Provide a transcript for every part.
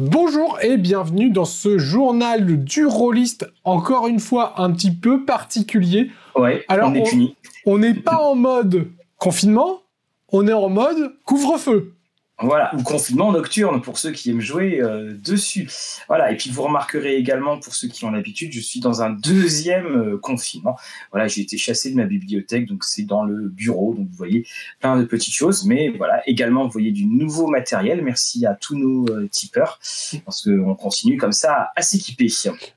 Bonjour et bienvenue dans ce journal du rôliste, encore une fois un petit peu particulier. Ouais, Alors, on est. On n'est pas en mode confinement, on est en mode couvre-feu. Voilà, ou confinement nocturne pour ceux qui aiment jouer euh, dessus. Voilà, et puis vous remarquerez également pour ceux qui ont l'habitude, je suis dans un deuxième euh, confinement. Voilà, j'ai été chassé de ma bibliothèque, donc c'est dans le bureau, donc vous voyez plein de petites choses, mais voilà, également vous voyez du nouveau matériel. Merci à tous nos euh, tipeurs, parce qu'on continue comme ça à s'équiper.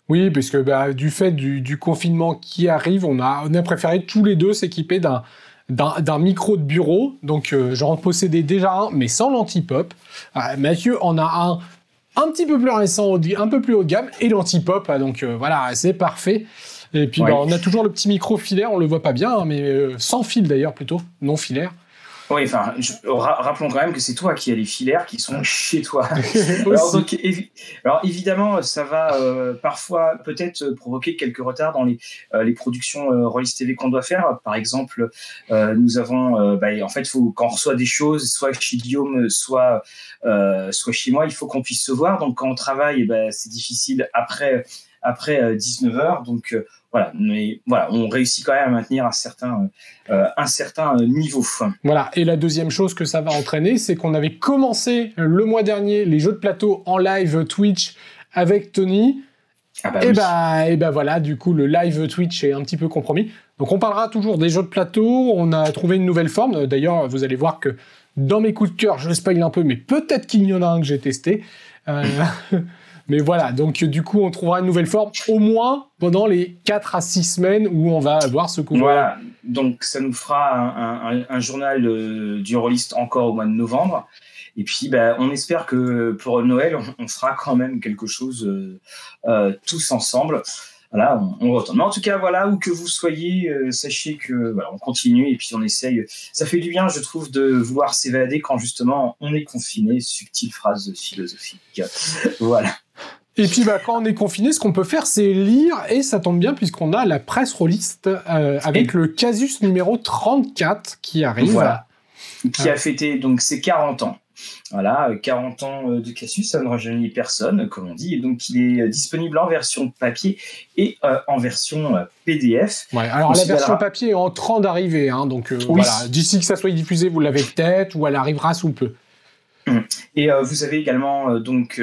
Oui, puisque bah, du fait du, du, confinement qui arrive, on a, on a préféré tous les deux s'équiper d'un d'un micro de bureau. Donc, euh, j'en possédais déjà un, mais sans l'anti-pop. Euh, Mathieu en a un un petit peu plus récent, un peu plus haut de gamme, et l'anti-pop. Hein, donc, euh, voilà, c'est parfait. Et puis, bah, on a toujours le petit micro filaire, on le voit pas bien, hein, mais sans fil d'ailleurs plutôt, non filaire. Oui, enfin, rappelons quand même que c'est toi qui as les filaires qui sont chez toi. alors, évidemment, ça va euh, parfois peut-être provoquer quelques retards dans les, euh, les productions euh, TV qu'on doit faire. Par exemple, euh, nous avons, bah, en fait, faut, quand on reçoit des choses, soit chez Guillaume, soit, soit chez moi, il faut qu'on puisse se voir. Donc, quand on travaille, bah, c'est difficile après après 19 heures. Donc voilà, mais voilà, on réussit quand même à maintenir un certain, euh, un certain niveau. Voilà, et la deuxième chose que ça va entraîner, c'est qu'on avait commencé le mois dernier les jeux de plateau en live Twitch avec Tony. Ah bah et, bah, et bah voilà, du coup, le live Twitch est un petit peu compromis. Donc on parlera toujours des jeux de plateau, on a trouvé une nouvelle forme. D'ailleurs, vous allez voir que dans mes coups de cœur, je spoil un peu, mais peut-être qu'il y en a un que j'ai testé. Euh, Mais voilà, donc du coup, on trouvera une nouvelle forme, au moins pendant les 4 à 6 semaines où on va avoir ce coup. Voilà, donc ça nous fera un, journal euh, du Rollist encore au mois de novembre. Et puis, ben, on espère que pour Noël, on, fera quand même quelque chose euh, euh, tous ensemble voilà, on, retourne. Mais en tout cas, voilà, où que vous soyez, euh, sachez que on continue et puis on essaye. Ça fait du bien, je trouve, de vouloir s'évader quand justement on est confiné. Subtile phrase philosophique. voilà. Et puis bah, quand on est confiné, ce qu'on peut faire, c'est lire, et ça tombe bien puisqu'on a la presse rolliste euh, avec le casus numéro 34 qui arrive. Voilà. Qui a fêté donc ses 40 ans. Voilà, 40 ans euh, de Cassius, ça ne rajeunit personne, comme on dit. Et donc, il est euh, disponible en version papier et euh, en version PDF. Ouais, alors la version papier est en train d'arriver. Hein, donc, voilà, d'ici que ça soit diffusé, vous l'avez peut-être, ou elle arrivera sous peu. Hum. Et vous avez également donc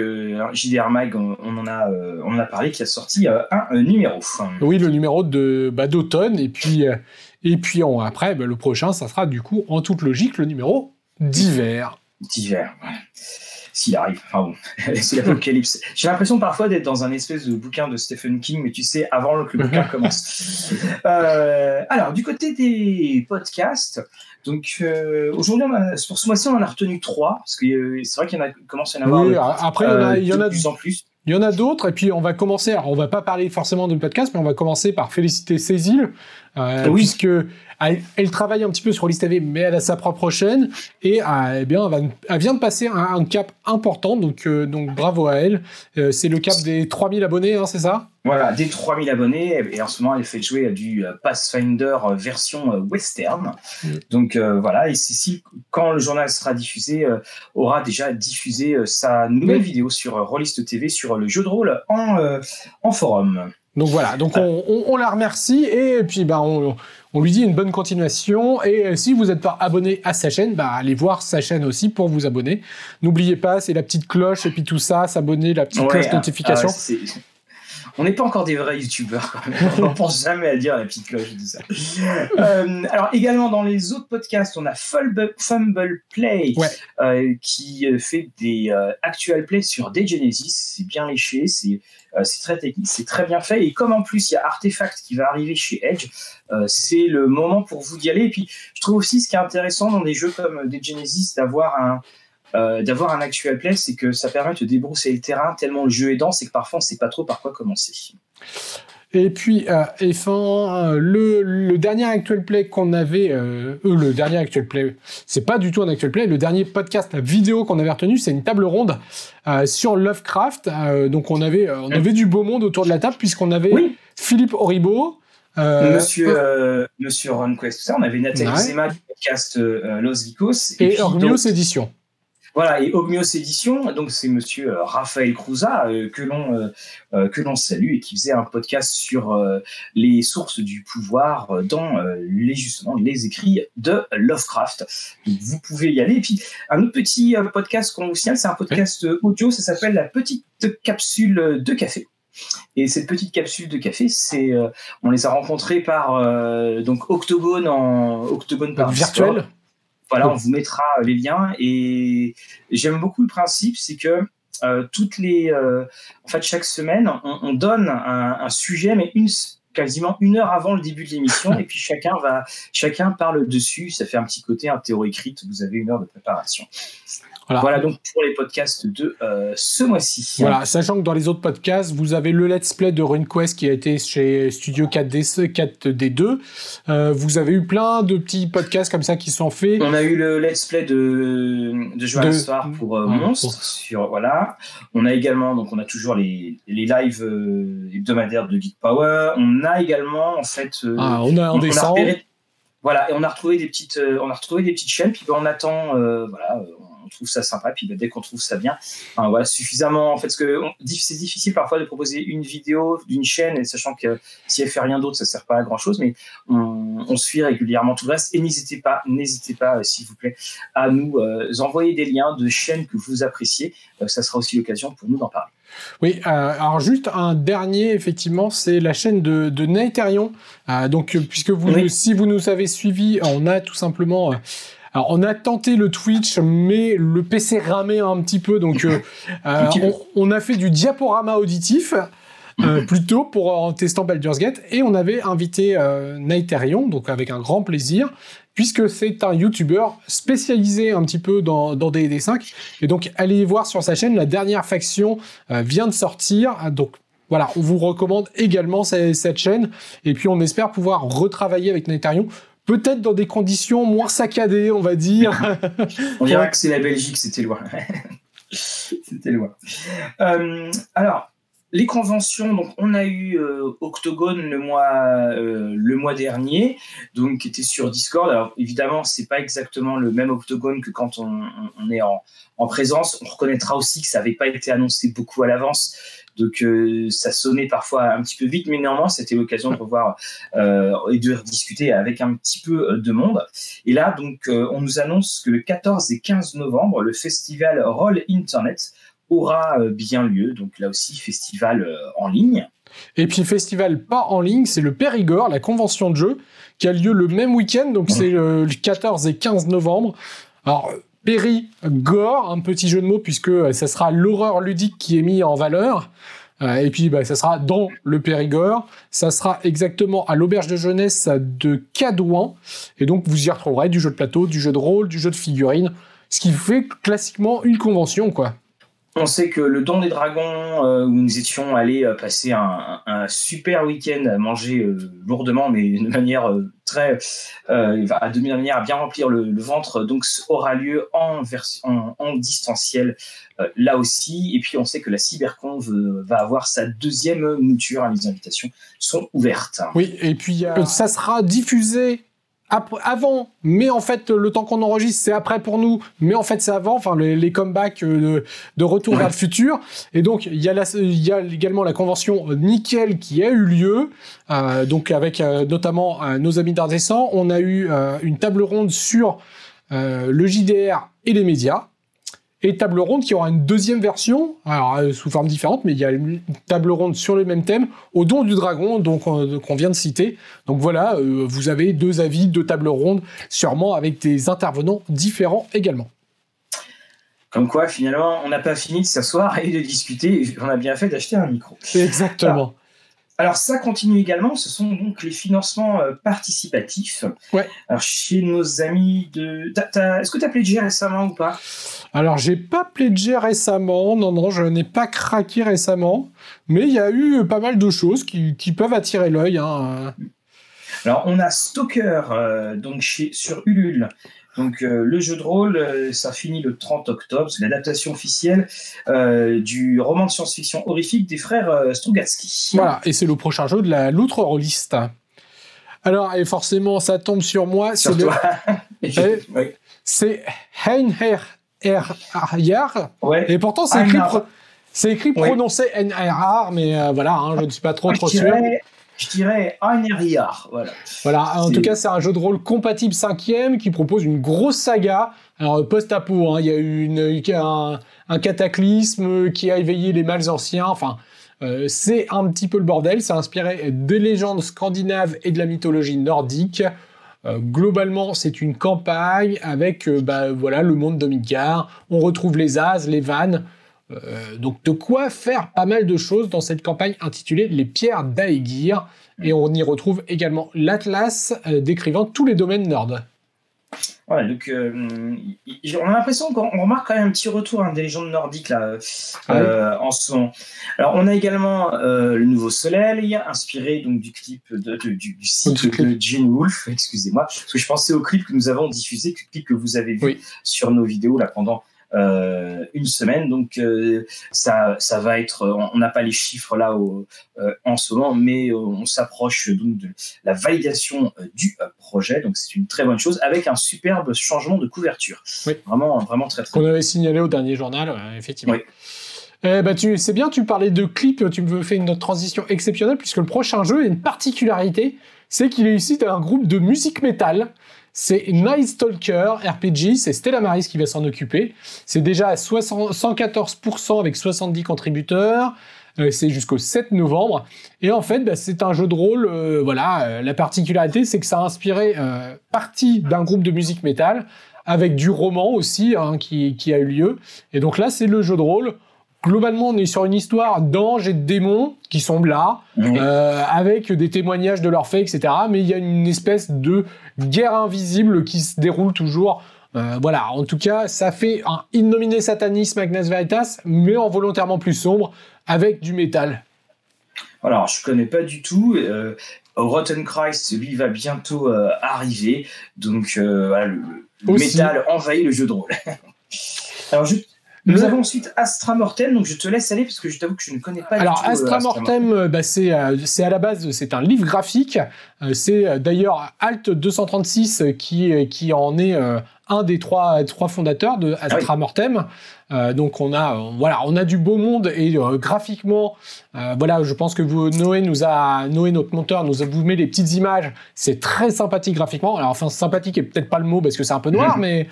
JDR Mag, on, en a on en a parlé, qui a sorti un, numéro. Oui, le numéro de bah, d'automne et puis et puis après bah, le prochain, ça sera du coup en toute logique le numéro d'hiver divers. S'il arrive. Enfin bon, c'est l'apocalypse. J'ai l'impression parfois d'être dans un espèce de bouquin de Stephen King, mais tu sais, avant que le bouquin commence. Euh, alors, du côté des podcasts, donc euh, aujourd'hui, pour ce mois-ci, on en a retenu trois, parce que euh, c'est vrai qu'il y en a commence à y en avoir. Oui, après, il y en a, de plus en plus. Il y en a d'autres, et puis on va commencer. Alors, on va pas parler forcément de podcast, mais on va commencer par féliciter Cécile, euh, puisque elle, travaille un petit peu sur List TV, mais elle a sa propre chaîne et euh, eh bien, elle, vient de passer un, cap important, donc, euh, donc bravo à elle. Euh, c'est le cap des 3000 abonnés, hein, c'est ça? Voilà, des 3000 abonnés, et en ce moment, elle fait jouer du Pathfinder version western. Mm. Donc voilà, et Cécile, quand le journal sera diffusé, aura déjà diffusé sa nouvelle vidéo sur Rollist TV sur le jeu de rôle en, en forum. Donc voilà, donc on, la remercie et puis bah on, on lui dit une bonne continuation. Et euh, si vous n'êtes pas abonné à sa chaîne, bah, allez voir sa chaîne aussi pour vous abonner. N'oubliez pas, c'est la petite cloche et puis tout ça, s'abonner, la petite cloche ah, notification. Ah on n'est pas encore des vrais youtubeurs quand même. On pense jamais à dire la petite cloche de ça. Euh, alors également dans les autres podcasts, on a Fumble, Play euh, qui fait des actual plays sur des Genesis. C'est bien léché, c'est c'est très technique, c'est très bien fait. Et comme en plus il y a Artefact qui va arriver chez Edge, euh, c'est le moment pour vous d'y aller. Et puis, je trouve aussi ce qui est intéressant dans des jeux comme des Genesis, d'avoir un, euh, d'avoir un actual play, c'est que ça permet de débrousser le terrain tellement le jeu est dense et que parfois on ne sait pas trop par quoi commencer. Et puis, euh, enfin, le, le, dernier actual play qu'on avait, le dernier actual play, c'est pas du tout un actual play. Le dernier podcast vidéo qu'on avait retenu, c'est une table ronde sur Lovecraft. donc, on avait, on avait du beau monde autour de la table puisqu'on avait Philippe Horibo, euh, Monsieur, euh, Monsieur Ron Quest, ça, on avait Nathalie ouais. du podcast euh, Los Vicos. Et, et Ormios Édition. Voilà, et Ogmios Édition, donc c'est monsieur euh, Raphaël Crouza euh, que l'on euh, que l'on salue et qui faisait un podcast sur les sources du pouvoir dans les justement les écrits de Lovecraft. Donc vous pouvez y aller. Et puis un autre petit podcast qu'on vous signale, c'est un podcast audio, ça s'appelle La petite capsule de café. Et cette petite capsule de café, c'est, on les a rencontrés par donc Octogone en Octogone par virtuel. Voilà, on vous mettra les liens. Et j'aime beaucoup le principe, c'est que euh, toutes les, euh, en fait, chaque semaine, on, donne un, sujet, mais une, quasiment une heure avant le début de l'émission, et puis chacun va, chacun parle dessus. Ça fait un petit côté un théorie écrite. Vous avez une heure de préparation. Voilà. donc pour les podcasts de euh, ce mois-ci. Voilà, sachant que dans les autres podcasts, vous avez le let's play de RuneQuest qui a été chez Studio 4D, 4D2. Euh, vous avez eu plein de petits podcasts comme ça qui sont faits. On a eu le let's play de, de Joanne Soir pour euh, Monstre. Sur, voilà. On a également, donc on a toujours les, les lives hebdomadaires de Geek Power. On a également, en fait. ah, on a un dessin. Voilà, et on a retrouvé des petites, on a retrouvé des petites chaînes. Puis ben, on attend, voilà, on trouve ça sympa. Puis bah, dès qu'on trouve ça bien, voilà, suffisamment. En fait, c'est difficile parfois de proposer une vidéo d'une chaîne, et sachant que si elle fait rien d'autre, ça sert pas à grand chose. Mais on, suit régulièrement tout le reste. Et n'hésitez pas, n'hésitez pas, euh, s'il vous plaît, à nous euh, envoyer des liens de chaînes que vous appréciez. Euh, ça sera aussi l'occasion pour nous d'en parler. Oui, alors juste un dernier, effectivement, c'est la chaîne de, de donc, puisque vous, si vous nous avez suivis, on a tout simplement alors, on a tenté le Twitch, mais le PC ramait un petit peu, donc euh, euh, on, a fait du diaporama auditif. Euh, plutôt pour en testant Baldur's Gate et on avait invité euh, donc avec un grand plaisir puisque c'est un YouTuber spécialisé un petit peu dans, dans D&D 5 et donc allez voir sur sa chaîne la dernière faction vient de sortir donc voilà, on vous recommande également cette, chaîne et puis on espère pouvoir retravailler avec Nightarion peut-être dans des conditions moins saccadées, on va dire. on dirait que c'est la Belgique, c'était loin. c'était loin. Euh, alors, les conventions, donc on a eu euh, Octogone le mois euh, le mois dernier, donc qui était sur Discord. Alors évidemment, c'est pas exactement le même Octogone que quand on, on est en, en, présence. On reconnaîtra aussi que ça n'avait pas été annoncé beaucoup à l'avance. Donc euh, ça sonnait parfois un petit peu vite, mais néanmoins c'était l'occasion de revoir euh, et de rediscuter avec un petit peu euh, de monde. Et là donc on nous annonce que le 14 et 15 novembre, le festival Roll Internet aura bien lieu. Donc là aussi festival en ligne. Et puis festival pas en ligne, c'est le Périgord, la convention de jeu, qui a lieu le même week-end, donc c'est le 14 et 15 novembre. Alors, Périgord, un petit jeu de mots, puisque ça sera l'horreur ludique qui est mis en valeur. Euh, et puis, bah, ça sera dans le Périgord. Ça sera exactement à l'auberge de jeunesse de Cadouan. Et donc, vous y retrouverez du jeu de plateau, du jeu de rôle, du jeu de figurines. Ce qui fait classiquement une convention, quoi. On sait que le Don des Dragons, euh, où nous étions allés euh, passer un, super week-end à manger lourdement, mais de manière très, de manière à bien remplir le, ventre, donc aura lieu en, en distanciel euh, là aussi. Et puis on sait que la cyberconve va avoir sa deuxième mouture. Hein, les invitations sont ouvertes. Oui, et puis ça sera diffusé avant, mais en fait, le temps qu'on enregistre, c'est après pour nous, mais en fait, c'est avant, enfin, les, comebacks euh, de, retour vers le futur. Et donc, il y, a il y a également la convention Nickel qui a eu lieu, euh, donc avec notamment nos amis d'Ardescent. On a eu une table ronde sur le JDR et les médias et table ronde qui aura une deuxième version, alors euh, sous forme différente, mais il y a une table ronde sur le même thème, au don du dragon, donc euh, qu'on vient de citer. Donc voilà, euh, vous avez deux avis, deux tables rondes, sûrement avec des intervenants différents également. Comme quoi, finalement, on n'a pas fini de s'asseoir et de discuter. On a bien fait d'acheter un micro. Exactement. Alors ça continue également, ce sont donc les financements participatifs. Ouais. Alors chez nos amis de... Est-ce que tu as pledgé récemment ou pas? Alors j'ai pas pledgé récemment, non, non, je n'ai pas craqué récemment, mais il y a eu pas mal de choses qui, peuvent attirer l'œil. Hein. Alors on a Stalker, euh, donc chez, sur Ulule, donc euh, le jeu de rôle, euh, ça finit le 30 octobre, c'est l'adaptation officielle du roman de science-fiction horrifique des frères Strugatsky. Voilà, et c'est le prochain jeu de la loutre rôliste. Alors, et forcément, ça tombe sur moi. Sur c'est toi. C'est Heinher N-R-R, et pourtant c'est écrit, prononcé N-R-R, mais voilà, hein, je ne suis pas trop, trop sûr je dirais un Voilà. Voilà, en tout cas, c'est un jeu de rôle compatible 5 qui propose une grosse saga. Alors, post-apo, hein, il y a eu une, un, cataclysme qui a éveillé les mâles anciens. Enfin, euh, c'est un petit peu le bordel. C'est inspiré des légendes scandinaves et de la mythologie nordique. Euh, globalement, c'est une campagne avec euh, bah, voilà, le monde de Midgard. On retrouve les As, les vannes. Euh, donc de quoi faire pas mal de choses dans cette campagne intitulée Les pierres d'Aegir. Et on y retrouve également l'Atlas décrivant tous les domaines nord. Voilà, donc euh, on a l'impression qu'on remarque quand même un petit retour hein, des légendes nordiques là, ah en ce moment. Alors on a également le nouveau Soleil, inspiré donc du clip de, du, site de Gene Wolf, excusez-moi, parce que je pensais au clip que nous avons diffusé, le clip que vous avez vu sur nos vidéos là pendant euh, une semaine. Donc euh, ça, ça va être, on n'a pas les chiffres là euh, en ce moment, mais on s'approche donc de la validation du projet. Donc c'est une très bonne chose avec un superbe changement de couverture. Oui. Vraiment, vraiment très très. Qu'on avait signalé au dernier journal, effectivement. Oui. Eh ben tu, c'est bien, tu parlais de clip, tu me fais une transition exceptionnelle puisque le prochain jeu a une particularité, c'est qu'il est issu d'un groupe de musique métal. C'est Night Stalker RPG, c'est Stella Maris qui va s'en occuper. C'est déjà à 114% avec 70 contributeurs. Euh, c'est jusqu'au 7 novembre. Et en fait, bah, c'est un jeu de rôle. Euh, voilà, euh, la particularité, c'est que ça a inspiré partie d'un groupe de musique métal, avec du roman aussi hein, qui, qui, a eu lieu. Et donc là, c'est le jeu de rôle globalement, on est sur une histoire d'anges et de démons qui sont là, euh, avec des témoignages de leurs faits, etc. Mais il y a une espèce de guerre invisible qui se déroule toujours. Euh, voilà, en tout cas, ça fait un innominé satanisme Agnes Veritas, mais en volontairement plus sombre, avec du métal. Alors, je connais pas du tout. Euh, Rotten Christ, lui, va bientôt arriver. Donc, voilà, le, métal envahit le jeu de rôle. Alors, juste nous avons ensuite Astra Mortem, donc je te laisse aller parce que je t'avoue que je ne connais pas. Alors du tout, Astra, euh, Mortem, euh, bah, c'est euh, c'est à la base c'est un livre graphique. c'est d'ailleurs Alt 236 qui qui en est un des trois, trois fondateurs de Astra ah Mortem. Euh, donc on a, voilà, on a du beau monde et euh, graphiquement, euh, voilà, je pense que vous, Noé nous a, Noé notre monteur nous a vous met les petites images. C'est très sympathique graphiquement. Alors enfin sympathique est peut-être pas le mot parce que c'est un peu noir, mais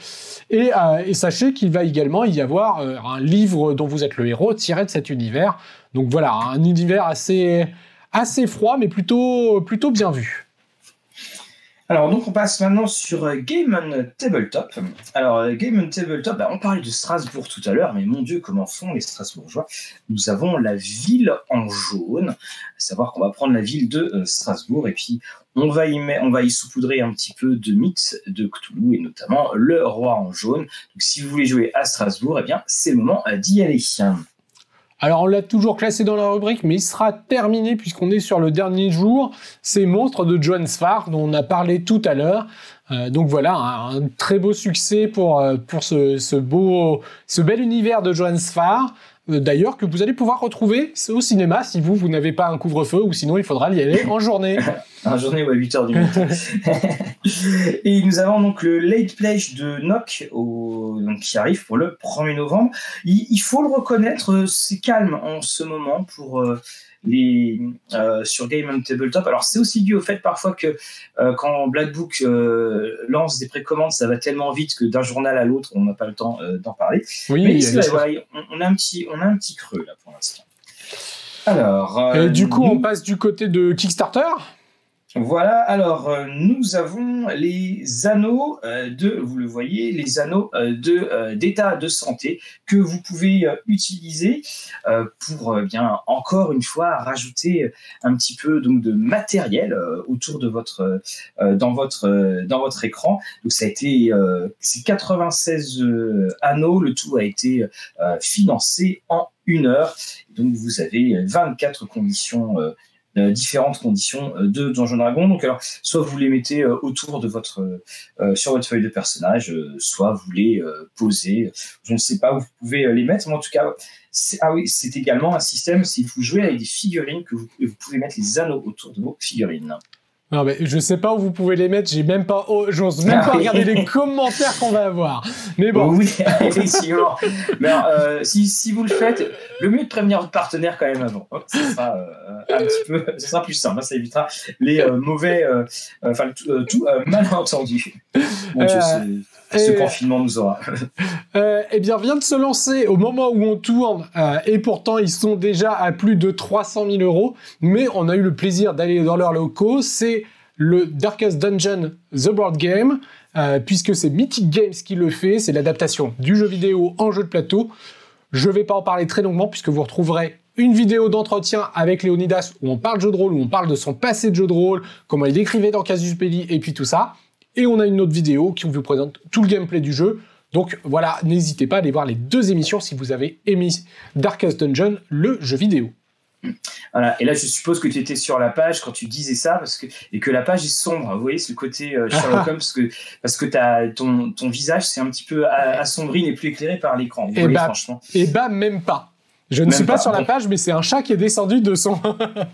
et, et sachez qu'il va également y avoir un livre dont vous êtes le héros tiré de cet univers. Donc voilà, un univers assez assez froid mais plutôt plutôt bien vu. Alors, donc, on passe maintenant sur euh, Game on Tabletop. Alors, euh, Game on Tabletop, bah, on parlait de Strasbourg tout à l'heure, mais mon Dieu, comment font les Strasbourgeois? Nous avons la ville en jaune, à savoir qu'on va prendre la ville de euh, Strasbourg et puis on va y on va y saupoudrer un petit peu de mythes de Cthulhu et notamment le roi en jaune. Donc, si vous voulez jouer à Strasbourg, eh bien, c'est le moment d'y aller. Alors on l'a toujours classé dans la rubrique, mais il sera terminé puisqu'on est sur le dernier jour. C'est Monstre de Johan Sfar dont on a parlé tout à l'heure. Euh, donc voilà, un, très beau succès pour, euh, pour ce, ce, beau, ce bel univers de Johan Sfar. Euh, d'ailleurs, que vous allez pouvoir retrouver au cinéma si vous, vous n'avez pas un couvre-feu ou sinon il faudra y aller en journée. en journée ou à 8h du matin. et nous avons donc le Late Pledge de Nock au, donc, qui arrive pour le 1er novembre. Il, faut le reconnaître, euh, c'est calme en ce moment pour euh, les, euh, sur Game on Tabletop. Alors c'est aussi dû au fait parfois que euh, quand Black Book euh, lance des précommandes, ça va tellement vite que d'un journal à l'autre, on n'a pas le temps d'en parler. Oui, Mais on, a un petit, on a un petit creux là pour l'instant. Alors. Du coup, on passe du côté de Kickstarter? Voilà, alors euh, nous avons les anneaux euh, de, vous le voyez, les anneaux euh, de d'état de santé que vous pouvez utiliser pour bien encore une fois rajouter un petit peu donc de matériel autour de votre dans votre dans votre écran. Donc ça a été c'est 96 anneaux, le tout a été financé en une heure. Donc vous avez 24 conditions différentes conditions euh, de Donjon Dragon. Donc alors, soit vous les mettez euh, autour de votre sur votre feuille de personnage, soit vous les posez. Je ne sais pas où vous pouvez les mettre, mais en tout cas, ah oui, c'est également un système. Si vous jouez avec des figurines, que vous, vous pouvez mettre les anneaux autour de vos figurines. Non, mais je sais pas où vous pouvez les mettre, j'ai même pas, oh, j'ose même pas regarder les commentaires qu'on va avoir. Mais bon. Oui, effectivement. mais euh, si, si, vous le faites, le mieux de prévenir votre partenaire quand même avant. Ce sera euh, un petit peu, ce sera plus simple, hein, ça évitera les euh, mauvais, enfin, tout, malentendus. Bon, ce confinement nous aura. eh bien, vient de se lancer au moment où on tourne, et pourtant ils sont déjà à plus de 300 000 euros, mais on a eu le plaisir d'aller dans leurs locaux. C'est le Darkest Dungeon The Board Game, euh, puisque c'est Mythic Games qui le fait, c'est l'adaptation du jeu vidéo en jeu de plateau. Je ne vais pas en parler très longuement, puisque vous retrouverez une vidéo d'entretien avec Léonidas où on parle de jeu de rôle, où on parle de son passé de jeu de rôle, comment il décrivait dans Casus Belli, et puis tout ça. Et on a une autre vidéo qui vous présente tout le gameplay du jeu. Donc voilà, n'hésitez pas à aller voir les deux émissions si vous avez aimé Darkest Dungeon, le jeu vidéo. Voilà. Et là, je suppose que tu étais sur la page quand tu disais ça, parce que, et que la page est sombre. Vous voyez, ce côté euh, Sherlock Holmes, parce que, parce que as, ton, ton visage, c'est un petit peu assombri, n'est plus éclairé par l'écran. Et bah, franchement. Et bah, même pas. Je ne suis pas, sur la page, mais c'est un chat qui est descendu de son.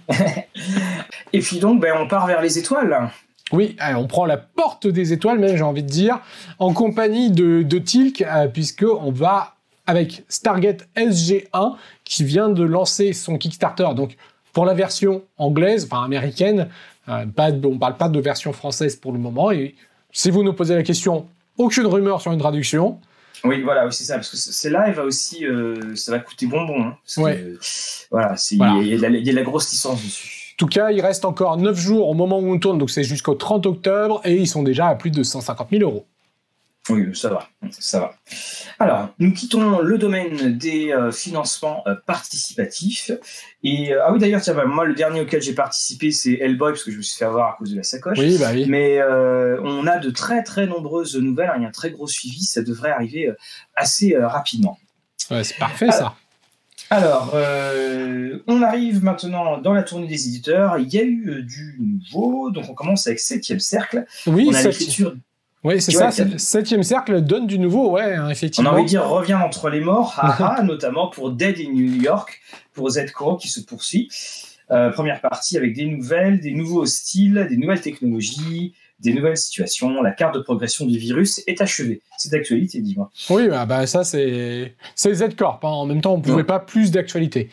et puis donc, ben, on part vers les étoiles. Oui, on prend la porte des étoiles, même j'ai envie de dire, en compagnie de, de Tilk, euh, puisque on va avec Stargate SG1 qui vient de lancer son Kickstarter. Donc pour la version anglaise, enfin américaine, euh, on ne parle pas de version française pour le moment. Et si vous nous posez la question, aucune rumeur sur une traduction. Oui, voilà, c'est ça, parce que c'est là, il va aussi, euh, ça va coûter bonbon. Hein, voilà, il y, a de la grosse licence dessus. En tout cas, il reste encore 9 jours au moment où on tourne, donc c'est jusqu'au 30 octobre, et ils sont déjà à plus de 150 000 euros. Oui, ça va, ça va. Alors, nous quittons le domaine des euh, financements euh, participatifs. Et euh, ah oui, d'ailleurs, tiens, bah, moi, le dernier auquel j'ai participé, c'est Hellboy, parce que je me suis fait avoir à cause de la sacoche. Oui, bah oui. Mais on a de très très nombreuses nouvelles. Il y a un très gros suivi. Ça devrait arriver assez rapidement. Ouais, c'est parfait ça. Alors, on arrive maintenant dans la tournée des éditeurs. Il y a eu du nouveau. Donc, on commence avec Septième Cercle. Oui, on a l'écriture oui, c'est ça. Le septième cercle donne du nouveau, ouais, hein, effectivement. On a envie de dire revient entre les morts, haha, notamment pour Dead in New York, pour Z qui se poursuit. Euh, première partie avec des nouvelles, des nouveaux styles, des nouvelles technologies, des nouvelles situations. La carte de progression du virus est achevée. C'est d'actualité, dis-moi. Oui, bah, bah ça c'est c'est Z Corp. Hein. En même temps, on ne pouvait pas plus d'actualité.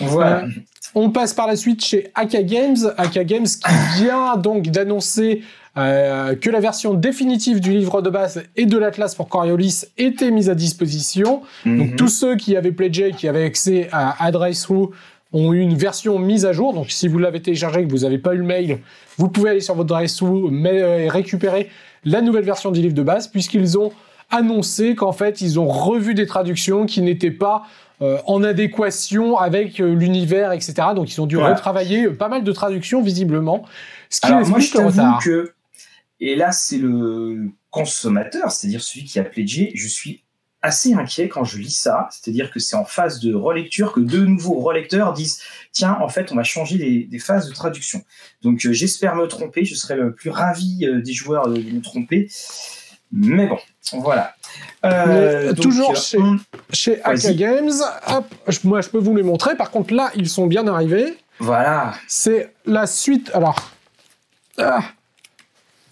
Voilà. Euh, on passe par la suite chez Aka Games. Aka Games qui vient donc d'annoncer euh, que la version définitive du livre de base et de l'Atlas pour Coriolis était mise à disposition. Donc mhm. tous ceux qui avaient pledgé, qui avaient accès à AddressRoom ont eu une version mise à jour. Donc si vous l'avez téléchargé et que vous n'avez pas eu le mail, vous pouvez aller sur votre AddressRoom euh, et récupérer la nouvelle version du livre de base puisqu'ils ont annoncé qu'en fait ils ont revu des traductions qui n'étaient pas euh, en adéquation avec l'univers, etc. Donc ils ont dû retravailler pas mal de traductions visiblement. Ce qui Alors, moi, je t'avoue que et là, c'est le consommateur, c'est-à-dire celui qui a pledgé. Je suis assez inquiet quand je lis ça, c'est-à-dire que c'est en phase de relecture que deux nouveaux relecteurs disent tiens, en fait, on va changer des phases de traduction. Donc, euh, j'espère me tromper. Je serais le plus ravi euh, des joueurs de, me tromper. Mais bon, voilà. Euh, toujours chez, chez Aka Games, hop, moi je peux vous les montrer. Par contre, là, ils sont bien arrivés. Voilà. C'est la suite. Alors, ah,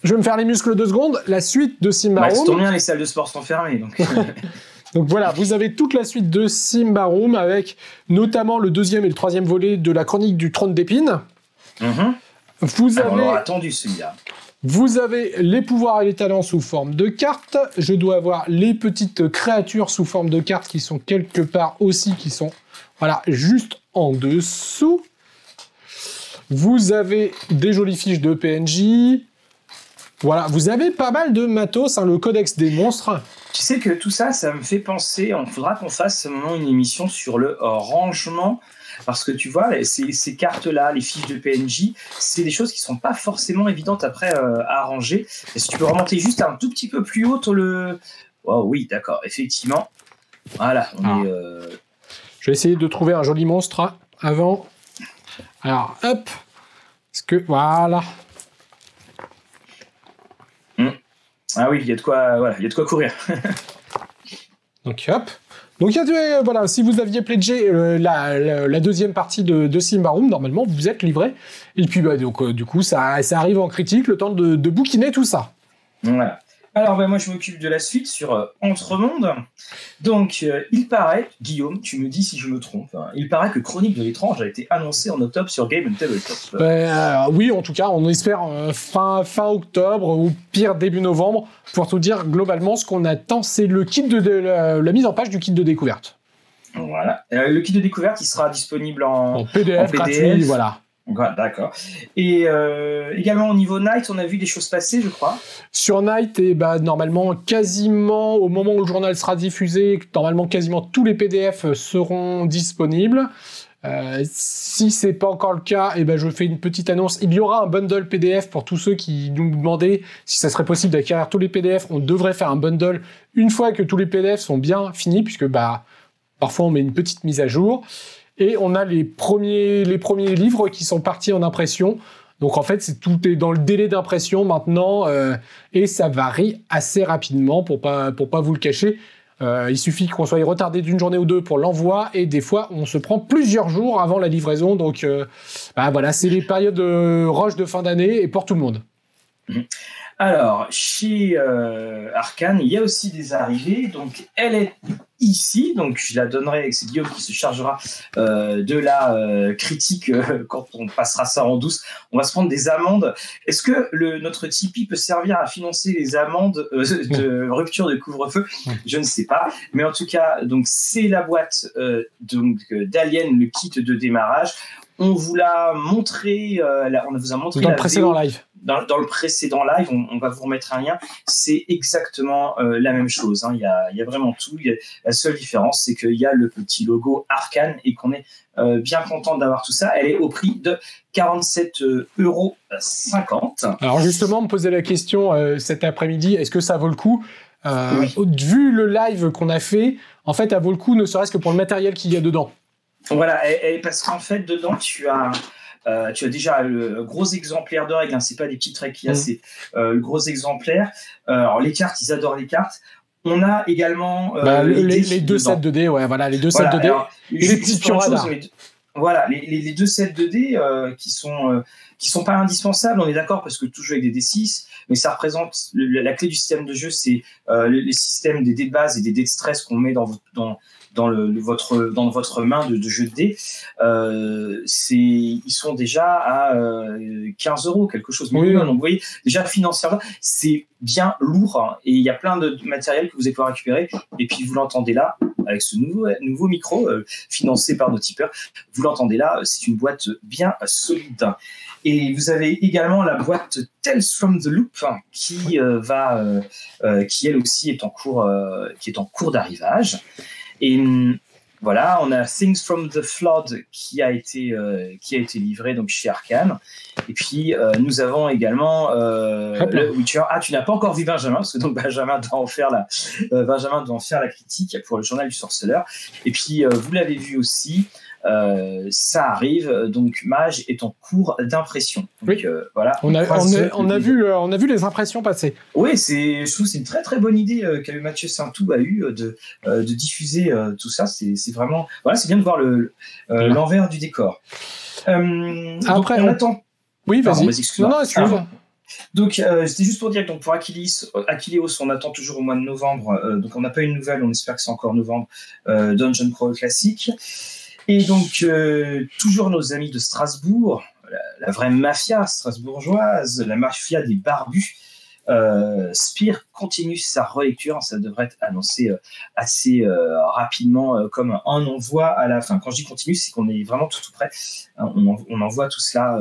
je vais me faire les muscles deux secondes. La suite de Simba Room. tombe bien, les salles de sport sont fermées. Donc. donc voilà, vous avez toute la suite de Simba Room avec notamment le deuxième et le troisième volet de la chronique du trône d'épines. Mm-hmm. Vous ah, avez. attendu celui-là. Vous avez les pouvoirs et les talents sous forme de cartes. Je dois avoir les petites créatures sous forme de cartes qui sont quelque part aussi, qui sont voilà, juste en dessous. Vous avez des jolies fiches de PNJ, voilà, vous avez pas mal de matos, hein, le codex des monstres. Tu sais que tout ça, ça me fait penser, on faudra qu'on fasse un moment une émission sur le rangement. Parce que tu vois, ces, cartes-là, les fiches de PNJ, c'est des choses qui sont pas forcément évidentes après euh, à ranger. Est-ce que tu peux remonter juste un tout petit peu plus haut le. Oh, oui, d'accord, effectivement. Voilà, on ah. est. Euh, Je vais essayer de trouver un joli monstre avant. Alors, hop. Est-ce que. Voilà. Ah oui, il y a de quoi, voilà, il y a de quoi courir. Donc hop. Donc voilà, si vous aviez pledgé la, deuxième partie de, de Simbarum, normalement vous êtes livré. Et puis bah, donc du coup ça, ça arrive en critique, le temps de, de bouquiner tout ça. Voilà. Alors, ben, moi, je m'occupe de la suite sur euh, Entremonde. Donc, euh, il paraît, Guillaume, tu me dis si je me trompe, hein, il paraît que Chronique de l'étrange a été annoncé en octobre sur Game Tabletop. Ben, euh, oui, en tout cas, on espère fin, fin octobre ou pire début novembre. Pour tout dire, globalement, ce qu'on attend, c'est le kit de, la, mise en page du kit de découverte. Voilà. le kit de découverte, il sera disponible en, en PDF, gratuit, voilà. D'accord. Et euh, également au niveau Night, on a vu des choses passer, je crois. Sur Night, et bah, normalement, quasiment au moment où le journal sera diffusé, normalement quasiment tous les PDF seront disponibles. Euh, si c'est pas encore le cas, et ben je fais une petite annonce. Il y aura un bundle PDF pour tous ceux qui nous demandaient si ça serait possible d'acquérir tous les PDF. On devrait faire un bundle une fois que tous les PDF sont bien finis, puisque bah parfois on met une petite mise à jour. Et on a les premiers, les premiers livres qui sont partis en impression. Donc en fait, c'est tout est dans le délai d'impression maintenant euh, et ça varie assez rapidement pour pas pour pas vous le cacher. Euh, il suffit qu'on soit retardé d'une journée ou deux pour l'envoi et des fois on se prend plusieurs jours avant la livraison. Donc euh, bah, voilà, c'est les périodes de rush de fin d'année et pour tout le monde. Alors, chez Arkane, il y a aussi des arrivées. Donc, elle est ici. Donc, je la donnerai. C'est Guillaume qui se chargera euh, de la euh, critique euh, quand on passera ça en douce. On va se prendre des amendes. Est-ce que le, notre Tipeee peut servir à financer les amendes de rupture de couvre-feu? Je ne sais pas. Mais en tout cas, donc c'est la boîte donc d'Alien, le kit de démarrage. On vous l'a montré. on vous a montré dans le précédent live dans, le précédent live, on, va vous remettre un lien, c'est exactement euh, la même chose. Hein. Il, y a, il, y a, vraiment tout. la seule différence, c'est qu'il y a le petit logo Arcane et qu'on est euh, bien content d'avoir tout ça. Elle est au prix de 47,50 euh, euros. Alors justement, on me posait la question cet après-midi, est-ce que ça vaut le coup? Vu le live qu'on a fait, en fait, ça vaut le coup, ne serait-ce que pour le matériel qu'il y a dedans. Voilà, parce qu'en fait, dedans, tu as euh, tu as déjà le gros exemplaire de règles, hein, c'est pas des petites règles qu'il y a, mmh. c'est euh, le gros exemplaire. Euh, alors les cartes, ils adorent les cartes. On a également bah, les, deux sets de dés, ouais, voilà, les deux sets de dés. et les petits Voilà, les, deux sets de dés qui sont qui sont pas indispensables, on est d'accord, parce que tout jeu avec des D6, mais ça représente la clé du système de jeu, c'est les systèmes des dés de base et des dés de stress qu'on met dans, dans, dans, le, votre, dans votre main de, jeu de dés, euh, ils sont déjà à 15 euh, euros, quelque chose minimum. Donc vous voyez, déjà financièrement, c'est bien lourd hein, et il y a plein de matériel que vous allez pouvoir récupérer. Et puis vous l'entendez là, avec ce nouveau, nouveau micro euh, financé par nos tipeurs, vous l'entendez là, c'est une boîte bien solide. Et vous avez également la boîte Tales from the Loop hein, qui va, qui elle aussi est en cours, qui est en cours d'arrivage. Et hum, voilà, on a Things from the Flood qui a été euh, qui a été livré donc chez Arkane. Et puis euh, nous avons également euh, le Witcher. Ah, tu n'as pas encore vu Benjamin parce que donc Benjamin doit en faire la Benjamin doit en faire la critique pour le journal du sorceleur. Et puis vous l'avez vu aussi. Euh, ça arrive. Donc Mage est en cours d'impression. Oui. Euh, voilà. On a, on, a, vu, euh, on a vu les impressions passer. Oui, c'est, je trouve c'est une très très bonne idée que Mathieu Saintou a eu de, de diffuser tout ça. C'est, vraiment, voilà, c'est bien de voir le, l'envers du décor. Après, on, attend. Oui, vas-y. non, non, excuse-moi. Donc, c'était juste pour dire que donc, pour Achilles, Achilleos, on attend toujours au mois de novembre. donc, on n'a pas une nouvelle, on espère que c'est encore novembre. Dungeon Crawl classique. Et donc, euh, toujours nos amis de Strasbourg, la, vraie mafia strasbourgeoise, la mafia des barbus, euh, Spire continue sa relecture. Ça devrait être annoncé euh, assez euh, rapidement comme un envoi à la fin. Quand je dis continue, c'est qu'on est vraiment tout, tout près. Hein, on, envoie tout cela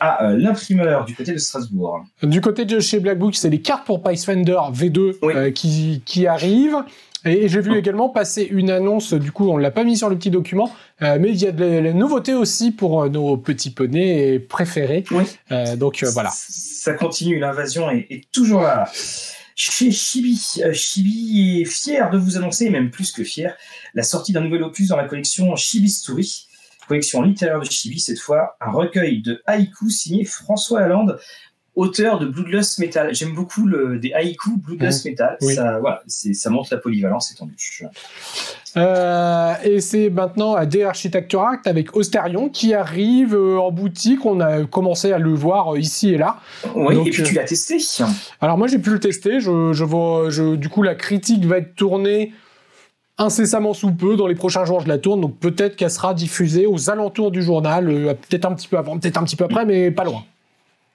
à l'imprimeur du côté de Strasbourg. Du côté de chez Black Book, c'est les cartes pour Pathfinder V2 qui, qui arrivent. Et, j'ai vu également passer une annonce, du coup on ne l'a pas mis sur le petit document, euh, mais il y a de la, nouveauté aussi pour euh, nos petits poneys préférés. Oui. Euh, donc voilà. Ça continue, l'invasion est, toujours là. Chez Chibi, Chibi est fier de vous annoncer, même plus que fier, la sortie d'un nouvel opus dans la collection Chibi Story, collection littéraire de Chibi, cette fois un recueil de haïkus signé François Lalande, auteur de Bloodlust Metal. J'aime beaucoup le, des haïkus Bloodlust Metal. Ça, voilà, ça montre la polyvalence étendue. Euh, et c'est maintenant à The Architecture Act avec Austerion qui arrive euh, en boutique. On a commencé à le voir euh, ici et là. Oui, et puis tu l'as testé. Alors moi j'ai pu le tester. Je, je vois, je, du coup la critique va être tournée incessamment sous peu. Dans les prochains jours je la tourne, donc peut-être qu'elle sera diffusée aux alentours du journal, peut-être un petit peu avant, peut-être un petit peu après, mais pas loin.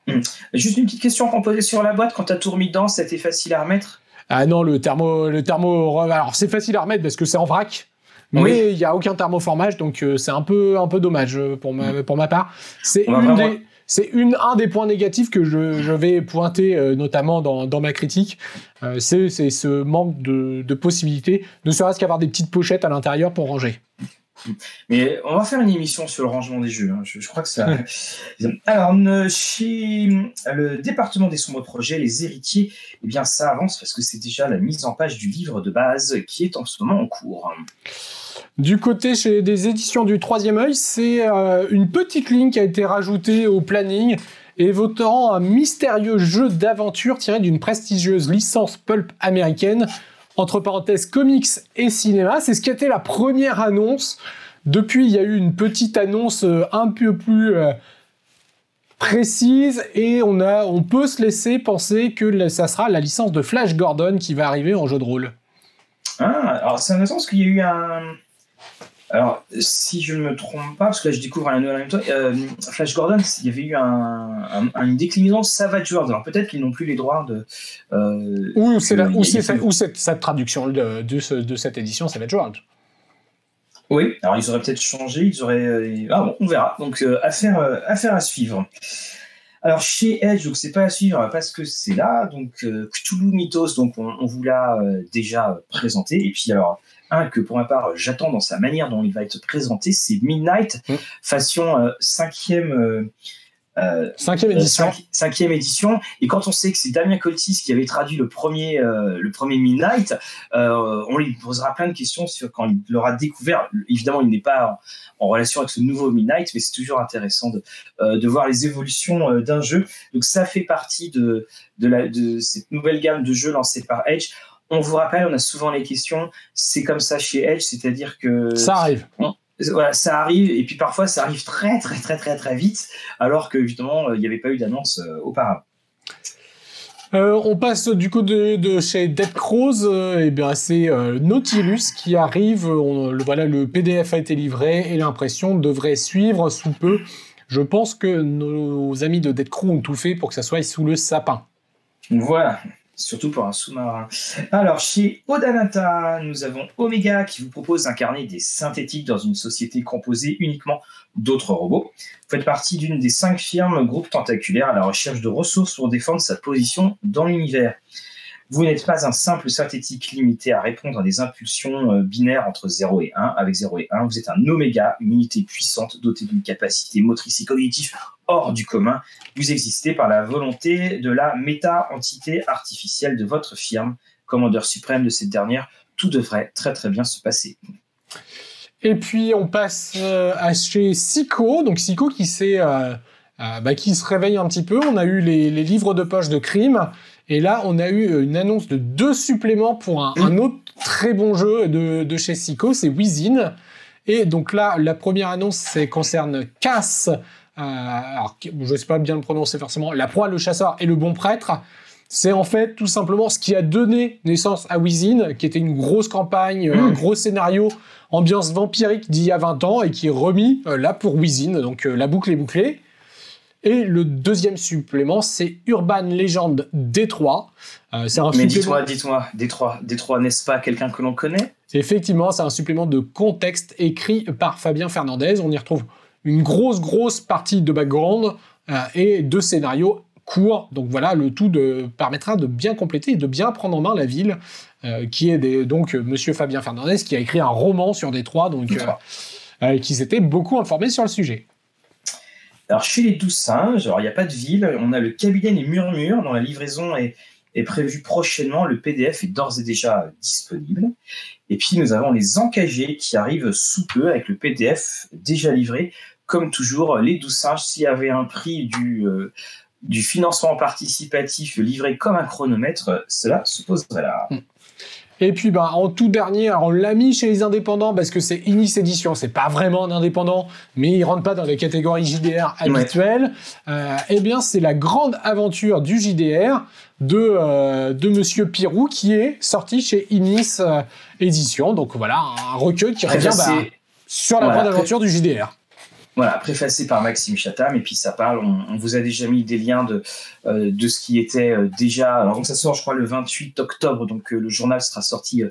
Hmm. Juste une petite question qu'on posait sur la boîte quand tu as tout remis dedans, c'était facile à remettre? Ah non, le thermo, le thermo, alors c'est facile à remettre parce que c'est en vrac. Mais il n'y a aucun thermoformage, donc euh, c'est un peu, un peu dommage euh, pour ma, pour ma part. C'est une c'est une, un des points négatifs que je, je vais pointer euh, notamment dans, dans, ma critique. c'est ce manque de, de possibilités, ne serait-ce qu'avoir des petites pochettes à l'intérieur pour ranger. Mais on va faire une émission sur le rangement des jeux. Hein. Je, crois que ça. Alors, chez le département des sombres projets, les héritiers, eh bien, ça avance parce que c'est déjà la mise en page du livre de base qui est en ce moment en cours. Du côté chez des éditions du Troisième œil, c'est euh, une petite ligne qui a été rajoutée au planning évoquant un mystérieux jeu d'aventure tiré d'une prestigieuse licence pulp américaine entre parenthèses comics et cinéma. C'est ce qui été la première annonce. Depuis, il y a eu une petite annonce euh, un peu plus euh, précise et on, a, on peut se laisser penser que ça sera la licence de Flash Gordon qui va arriver en jeu de rôle. Ah, alors c'est intéressant parce qu'il y a eu un, alors, si je ne me trompe pas, parce que là je découvre un nouvelle en même temps, euh, Flash Gordon, il y avait eu un, une déclinaison Savage World. Alors peut-être qu'ils n'ont plus les droits de. Euh, ou c'est cette, traduction de, de, cette édition Savage World. Oui, alors ils auraient peut-être changé, ils auraient. Euh, ah bon, on verra. Donc affaire, affaire à suivre. Alors chez Edge, donc c'est pas à suivre parce que c'est là, donc Cthulhu Mythos, donc on, on vous l'a déjà présenté. Et puis alors un que pour ma part j'attends dans sa manière dont il va être présenté, c'est Midnight, mmh. façon euh, cinquième. Euh, euh, cinquième édition. cinquième édition. Et quand on sait que c'est Damien Coltis qui avait traduit le premier, le premier Midnight, on lui posera plein de questions sur quand il l'aura découvert. Évidemment, il n'est pas en, relation avec ce nouveau Midnight, mais c'est toujours intéressant de, de voir les évolutions d'un jeu. Donc ça fait partie de, de, la, de cette nouvelle gamme de jeux lancée par Edge on vous rappelle, on a souvent les questions. C'est comme ça chez Edge, c'est-à-dire que ça arrive. voilà, ça arrive et puis parfois ça arrive très très très très très vite, alors que justement il n'y avait pas eu d'annonce euh, auparavant. Euh, on passe du coup de, chez Dead Crows, euh, et bien c'est Nautilus qui arrive. le, voilà, le PDF a été livré et l'impression devrait suivre sous peu. Je pense que nos amis de Dead Crows ont tout fait pour que ça soit sous le sapin. Voilà, surtout pour un sous-marin. Alors, chez Odanata, nous avons Omega qui vous propose d'incarner des synthétiques dans une société composée uniquement d'autres robots. Vous faites partie d'une des cinq firmes groupe tentaculaire à la recherche de ressources pour défendre sa position dans l'univers. Vous n'êtes pas un simple synthétique limité à répondre à des impulsions euh, binaires entre 0 et 1. Avec 0 et 1, vous êtes un oméga, une unité puissante dotée d'une capacité motrice et cognitive hors du commun. Vous existez par la volonté de la méta-entité artificielle de votre firme, commandeur suprême de cette dernière. Tout devrait très très bien se passer. Et puis on passe euh, à chez Sico, donc Sico qui, euh, bah, qui se réveille un petit peu. On a eu les, livres de poche de crime et là, on a eu une annonce de deux suppléments pour un, autre très bon jeu de, de chez Sico, c'est Wizin. Et donc là, la première annonce concerne Cass. Euh, alors, je ne sais pas bien le prononcer forcément. La proie, le chasseur et le bon prêtre. C'est en fait tout simplement ce qui a donné naissance à Wizin, qui était une grosse campagne, un gros scénario, ambiance vampirique d'il y a 20 ans et qui est remis euh, là pour Wizin. Donc euh, la boucle est bouclée. Et le deuxième supplément, c'est Urban Legend Détroit. Euh, c'est un Mais dis-moi, dis-moi, Détroit, Détroit, n'est-ce pas quelqu'un que l'on connaît? Effectivement, c'est un supplément de contexte écrit par Fabien Fernandez. On y retrouve une grosse, grosse partie de background euh, et de scénarios courts. Donc voilà, le tout de, permettra de bien compléter et de bien prendre en main la ville, euh, qui est donc Monsieur Fabien Fernandez, qui a écrit un roman sur Détroit, donc qui s'était beaucoup informé sur le sujet. Alors, chez les douze singes, il n'y a pas de ville, on a le cabinet des murmures, dont la livraison est, prévue prochainement. Le PDF est d'ores et déjà disponible. Et puis, nous avons les encagés qui arrivent sous peu avec le PDF déjà livré. Comme toujours, les douze singes, s'il y avait un prix du, euh, du financement participatif livré comme un chronomètre, cela se poserait là. Et puis, ben, en tout dernier, on l'a mis chez les indépendants parce que c'est Inis Édition. C'est pas vraiment un indépendant, mais il rentre pas dans les catégories JDR habituelles. Euh, eh bien, c'est la grande aventure du JDR de, euh, de Monsieur Pirou qui est sorti chez Inis Édition. Donc voilà, un recueil qui revient bah, sur la grande aventure du JDR. Voilà, préfacé par Maxime Chatham, et puis ça parle, on, vous a déjà mis des liens de, euh, de ce qui était euh, déjà. Alors, donc ça sort, je crois, le 28 octobre, donc euh, le journal sera sorti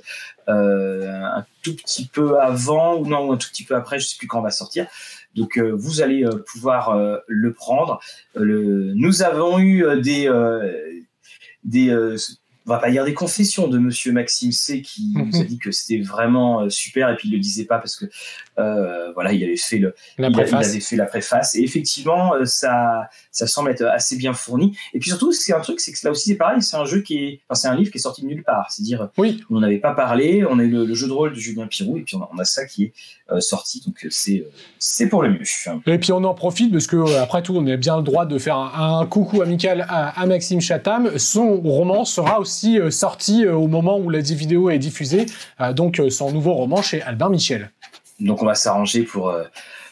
un tout petit peu avant, ou non, ou un tout petit peu après, je sais plus quand on va sortir. Donc vous allez pouvoir le prendre. Le, nous avons eu des. des on va pas dire des confessions de Monsieur Maxime C qui nous a dit que c'était vraiment super et puis il le disait pas parce que euh, voilà il avait fait le la il, avait fait la préface. Et effectivement euh, ça ça semble être assez bien fourni. Et puis surtout c'est un truc c'est que là aussi c'est pareil c'est un jeu qui est enfin, c'est un livre qui est sorti de nulle part. C'est à dire oui. on n'avait pas parlé on a eu le, jeu de rôle de Julien Pirou et puis on a, ça qui est sorti. Donc c'est c'est pour le mieux. Et puis on en profite parce que après tout on a bien le droit de faire un, coucou amical à, à Maxime Chatham. Son roman sera aussi euh, sorti euh, au moment où la vidéo est diffusée, euh, donc son nouveau roman chez Albin Michel. Donc on va s'arranger pour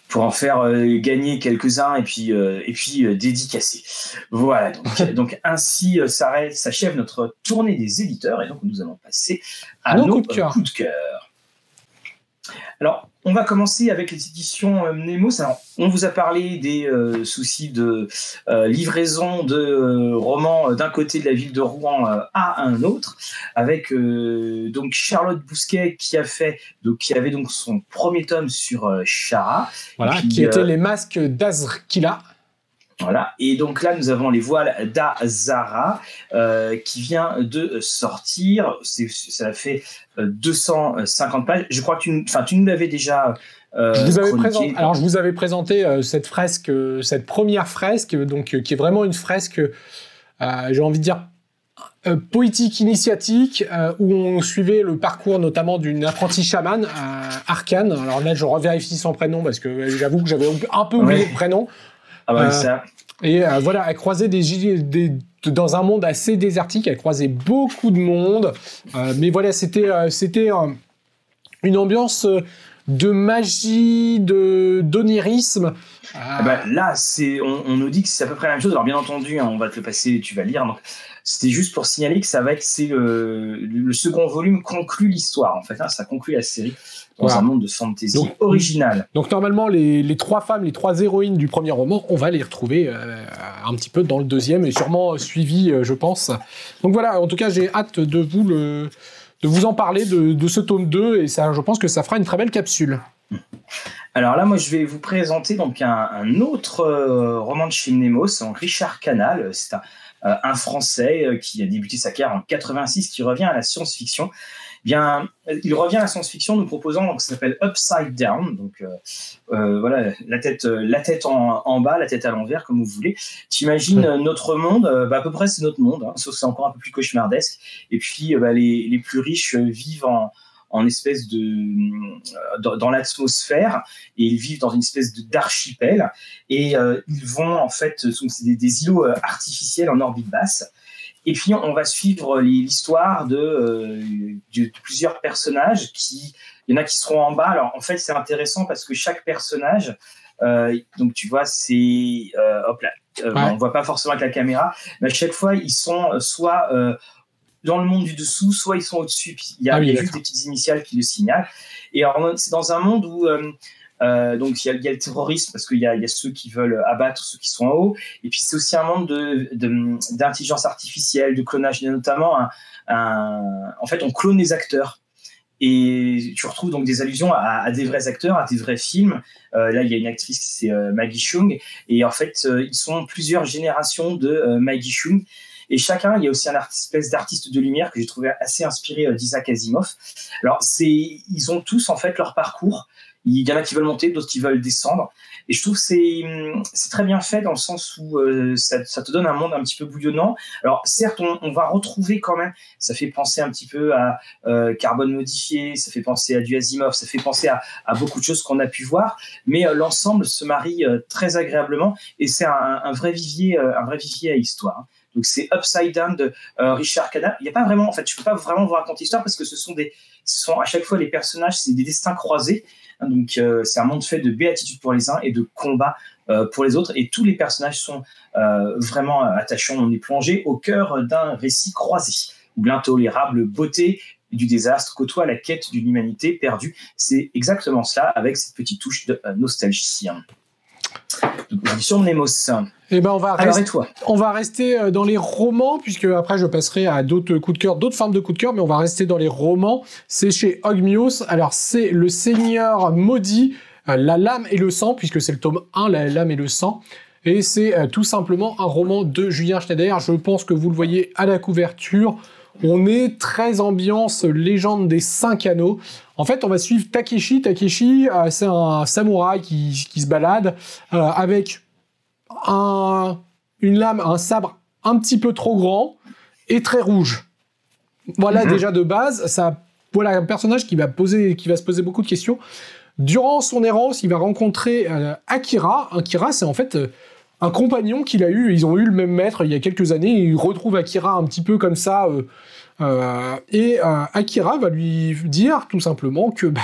pour en faire gagner quelques-uns et puis et puis dédicacer. Voilà donc, ainsi s'achève notre tournée des éditeurs et donc nous allons passer à nos, coups de cœur. Alors on va commencer avec les éditions euh, Nemos. Alors, on vous a parlé des euh, soucis de euh, livraison de romans d'un côté de la ville de Rouen à un autre, avec donc Charlotte Bousquet qui a fait, donc qui avait donc son premier tome sur Chara. Voilà, qui était les masques d'Azrkila. Voilà. Et donc là, nous avons les voiles d'Azara euh, qui vient de sortir. Ça fait 250 euh, pages. Je crois que tu, tu nous l'avais déjà. Euh, je vous avais présenté, alors je vous avais présenté cette fresque, cette première fresque, donc qui est vraiment une fresque, j'ai envie de dire poétique initiatique où on suivait le parcours notamment d'une apprentie chamane Arcane. Alors là, je revérifie son prénom parce que j'avoue que j'avais un peu oublié le prénom. Ah bah, euh, et euh, voilà, elle croisait des, des, dans un monde assez désertique, elle croisait beaucoup de monde. Euh, mais voilà, c'était c'était une ambiance de magie, de d'onirisme. Ah bah, là, c'est on, nous dit que c'est à peu près la même chose. Alors bien entendu, hein, on va te le passer, tu vas lire. c'était juste pour signaler que ça va être c'est le, second volume conclut l'histoire. En fait, hein, ça conclut la série dans un monde de fantasy original. Donc normalement, les, trois femmes, les trois héroïnes du premier roman, on va les retrouver euh, un petit peu dans le deuxième et sûrement suivi, euh, je pense. Donc voilà, en tout cas, j'ai hâte de vous le, de vous en parler de, ce tome 2 et ça, je pense que ça fera une très belle capsule. Alors là, moi, je vais vous présenter donc un, autre euh, roman de chez Nemo, c'est Richard Canal. C'est un, un, Français qui a débuté sa carrière en 86, qui revient à la science-fiction bien, il revient à la science-fiction nous proposant donc ça s'appelle Upside Down, donc euh, euh, voilà la tête, euh, la tête en, bas, la tête à l'envers comme vous voulez. T'imagines notre monde, bah, à peu près c'est notre monde, hein, sauf que c'est encore un peu plus cauchemardesque. Et puis bah, les, les, plus riches vivent en, en espèce de dans, l'atmosphère. Et ils vivent dans une espèce d'archipel. Et ils vont en fait c'est des, des, îlots artificiels en orbite basse et puis, on va suivre l'histoire de, euh, de, plusieurs personnages qui, il y en a qui seront en bas. Alors, en fait, c'est intéressant parce que chaque personnage, euh, donc tu vois, c'est, euh, hop là, euh, on voit pas forcément avec la caméra, mais à chaque fois, ils sont soit dans le monde du dessous, soit ils sont au-dessus. Il y a, ah juste des petites initiales qui le signalent. Et alors, c'est dans un monde où euh, donc il y, a, le terrorisme parce qu'il y, a, ceux qui veulent abattre ceux qui sont en haut. Et puis c'est aussi un monde d'intelligence artificielle, de clonage. Il y a notamment un, en fait on clone les acteurs. Et tu retrouves donc des allusions à, des vrais acteurs, à des vrais films. Euh, là, il y a une actrice, c'est euh, Maggie Chung. Et en fait, ils sont plusieurs générations de Maggie Chung. Et chacun, il y a aussi un espèce d'artiste de lumière que j'ai trouvé assez inspiré d'Isaac Asimov. Alors, c'est, ils ont tous en fait leur parcours. Il y en a qui veulent monter, d'autres qui veulent descendre. Et je trouve que c'est, c'est très bien fait dans le sens où euh, ça, te donne un monde un petit peu bouillonnant. Alors certes, on, va retrouver quand même, ça fait penser un petit peu à euh, Carbone modifié, ça fait penser à du Asimov, ça fait penser à, beaucoup de choses qu'on a pu voir, mais euh, l'ensemble se marie euh, très agréablement et c'est un, vrai vivier, un vrai vivier à histoire. Donc c'est Upside Down de Richard Cadell. Il n'y a pas vraiment, en fait, je peux pas vraiment vous raconter l'histoire parce que ce sont des, ce sont à chaque fois les personnages, c'est des destins croisés. Donc c'est un monde fait de béatitude pour les uns et de combat pour les autres. Et tous les personnages sont vraiment attachants. On est plongé au cœur d'un récit croisé où l'intolérable beauté du désastre côtoie la quête d'une humanité perdue. C'est exactement cela avec cette petite touche de nostalgie. Sur Nemos. Eh ben on va, rester, on va rester euh, dans les romans, puisque après je passerai à d'autres coups de cœur, d'autres formes de coups de cœur, mais on va rester dans les romans. C'est chez Ogmios. Alors c'est Le Seigneur maudit, euh, La lame et le sang, puisque c'est le tome 1, La lame et le sang. Et c'est euh, tout simplement un roman de Julien Schneider. Je pense que vous le voyez à la couverture. On est très ambiance légende des cinq anneaux. En fait, on va suivre Takeshi. Takeshi, c'est un samouraï qui, se balade avec un, une lame, un sabre un petit peu trop grand et très rouge. Voilà mhm. déjà de base, ça, voilà un personnage qui va poser, qui va se poser beaucoup de questions. Durant son errance, il va rencontrer euh, Akira. Akira, c'est en fait euh, un compagnon qu'il a eu. Ils ont eu le même maître il y a quelques années. Il retrouve Akira un petit peu comme ça. Euh, et Akira va lui dire tout simplement que bah,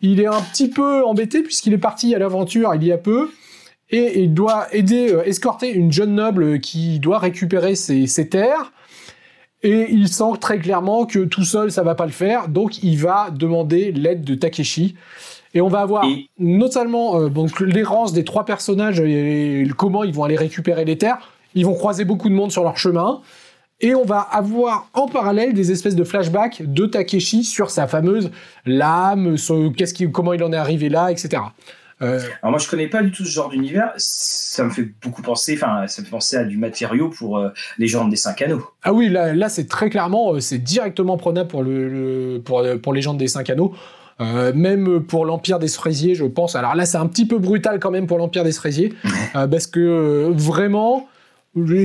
il est un petit peu embêté puisqu'il est parti à l'aventure il y a peu et il doit aider, euh, escorter une jeune noble qui doit récupérer ses, terres. Et il sent très clairement que tout seul, ça va pas le faire, donc il va demander l'aide de Takeshi. Et on va avoir notamment euh, donc l'errance des trois personnages et, comment ils vont aller récupérer les terres. Ils vont croiser beaucoup de monde sur leur chemin. Et on va avoir en parallèle des espèces de flashbacks de Takeshi sur sa fameuse lame, qu'est-ce comment il en est arrivé là, etc. Euh, Alors moi je connais pas du tout ce genre d'univers. Ça me fait beaucoup penser, enfin ça me fait penser à du matériau pour euh, les gens des cinq anneaux. Ah oui, là, là c'est très clairement, euh, c'est directement prenable pour le, pour, pour les gens des cinq anneaux. même pour l'Empire des Fraisiers, je pense. Alors là, c'est un petit peu brutal quand même pour l'Empire des Fraisiers, parce que vraiment,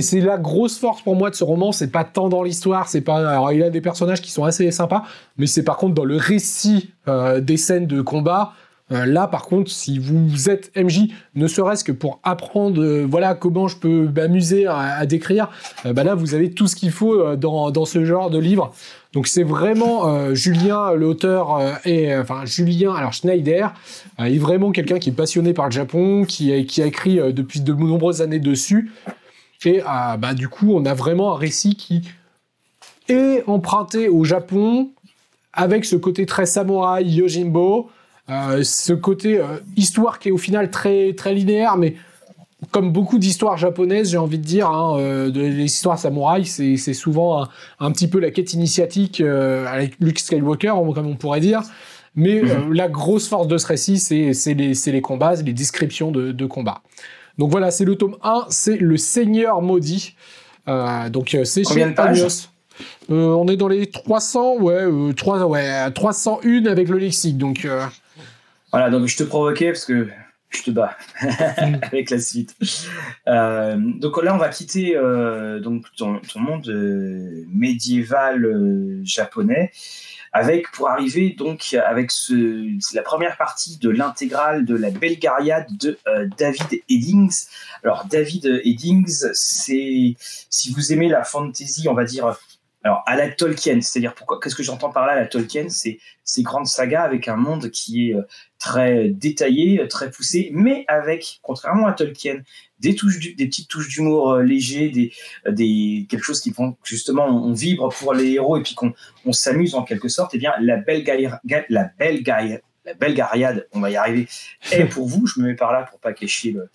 c'est la grosse force pour moi de ce roman. C'est pas tant dans l'histoire, c'est pas. Alors il a des personnages qui sont assez sympas, mais c'est par contre dans le récit des scènes de combat. Euh, là, par contre, si vous êtes MJ, ne serait-ce que pour apprendre, euh, voilà, comment je peux m'amuser à, décrire, euh, bah là, vous avez tout ce qu'il faut dans, ce genre de livre. Donc, c'est vraiment Julien, l'auteur, et enfin Julien, alors Schneider, est vraiment quelqu'un qui est passionné par le Japon, qui a écrit depuis de nombreuses années dessus. Et bah, du coup, on a vraiment un récit qui est emprunté au Japon, avec ce côté très samouraï, Yojimbo, euh, ce côté euh, histoire qui est au final très, très linéaire, mais comme beaucoup d'histoires japonaises, j'ai envie de dire, hein, euh, de, les histoires samouraïs, c'est souvent un, petit peu la quête initiatique avec Luke Skywalker, comme on pourrait dire. Mais mhm. la grosse force de ce récit, c'est les, les, combats, les descriptions de, de combats. Donc voilà, c'est le tome 1, c'est Le Seigneur Maudit. donc c'est chez Amios. on est dans les 300, ouais, 3, ouais 301 avec le lexique, donc... Voilà, donc je te provoquais parce que je te bats avec la suite. Euh, donc là, on va quitter euh, donc ton, monde euh, médiéval japonais avec pour arriver donc avec la première partie de l'intégrale de la Belgariade de David Eddings. Alors David Eddings, c'est si vous aimez la fantasy, on va dire alors, à la Tolkien, c'est-à-dire pourquoi Qu'est-ce que j'entends par là, la Tolkien? C'est ces grandes sagas avec un monde qui est euh, très détaillé, euh, très poussé, mais avec, contrairement à Tolkien, des petites touches d'humour euh, léger, des, des quelque chose qui font justement on vibre pour les héros et puis qu'on on, s'amuse en quelque sorte. Eh bien, la belle la belle la Belgariade, on va y arriver, est pour vous. Je me mets par là pour pas cacher le,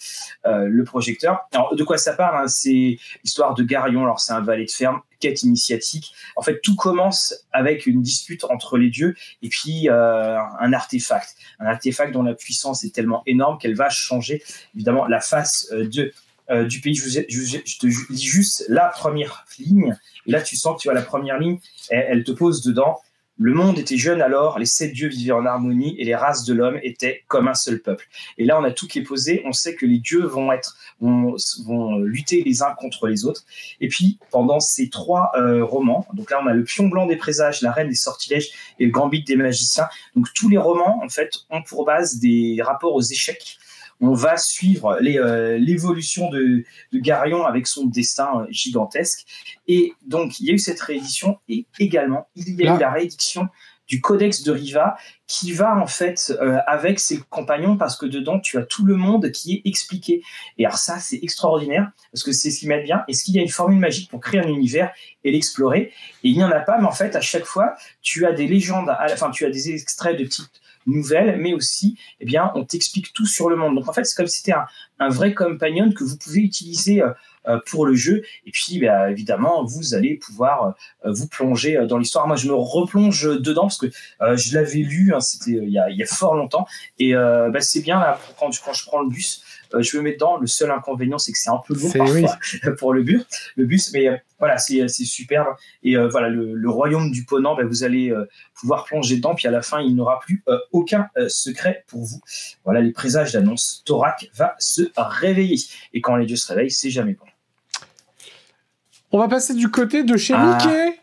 euh, projecteur. Alors, de quoi ça parle hein C'est l'histoire de Garion. Alors, c'est un valet de ferme, quête initiatique. En fait, tout commence avec une dispute entre les dieux et puis euh, un artefact. Un artefact dont la puissance est tellement énorme qu'elle va changer, évidemment, la face euh, du pays. Je, te lis juste la première ligne. Là, tu sens que tu vois la première ligne, elle te pose dedans le monde était jeune alors, les sept dieux vivaient en harmonie et les races de l'homme étaient comme un seul peuple. Et là, on a tout qui est posé. On sait que les dieux vont être, vont, lutter les uns contre les autres. Et puis, pendant ces trois euh, romans, donc là, on a le Pion blanc des présages, la Reine des sortilèges et le Gambit des magiciens. Donc tous les romans, en fait, ont pour base des rapports aux échecs on va suivre l'évolution de, de Garion avec son destin gigantesque. Et donc, il y a eu cette réédition et également, il y a eu la réédition du Codex de Riva qui va en fait euh, avec ses compagnons parce que dedans tu as tout le monde qui est expliqué. Et alors ça c'est extraordinaire parce que c'est ce qui met bien. Est-ce qu'il y a une formule magique pour créer un univers et l'explorer? Et il n'y en a pas, mais en fait à chaque fois tu as des légendes, à la fin tu as des extraits de petites nouvelles, mais aussi, eh bien, on t'explique tout sur le monde. Donc en fait, c'est comme si c'était un, vrai compagnon que vous pouvez utiliser euh, euh, pour le jeu. Et puis, bah, évidemment, vous allez pouvoir euh, vous plonger dans l'histoire. Moi, je me replonge dedans parce que je l'avais lu, hein, c'était il, y a fort longtemps. Et bah, c'est bien là, quand je prends le bus, je me mets dedans. Le seul inconvénient, c'est que c'est un peu lourd parfois pour le bus. Le bus, mais voilà, c'est superbe. Et voilà, le, royaume du Ponant, bah, vous allez pouvoir plonger dedans. Puis à la fin, il n'aura plus aucun secret pour vous. Voilà, les présages d'annonce. Thorac va se réveiller. Et quand les dieux se réveillent, c'est jamais bon. On va passer du côté de chez ah. Mickey.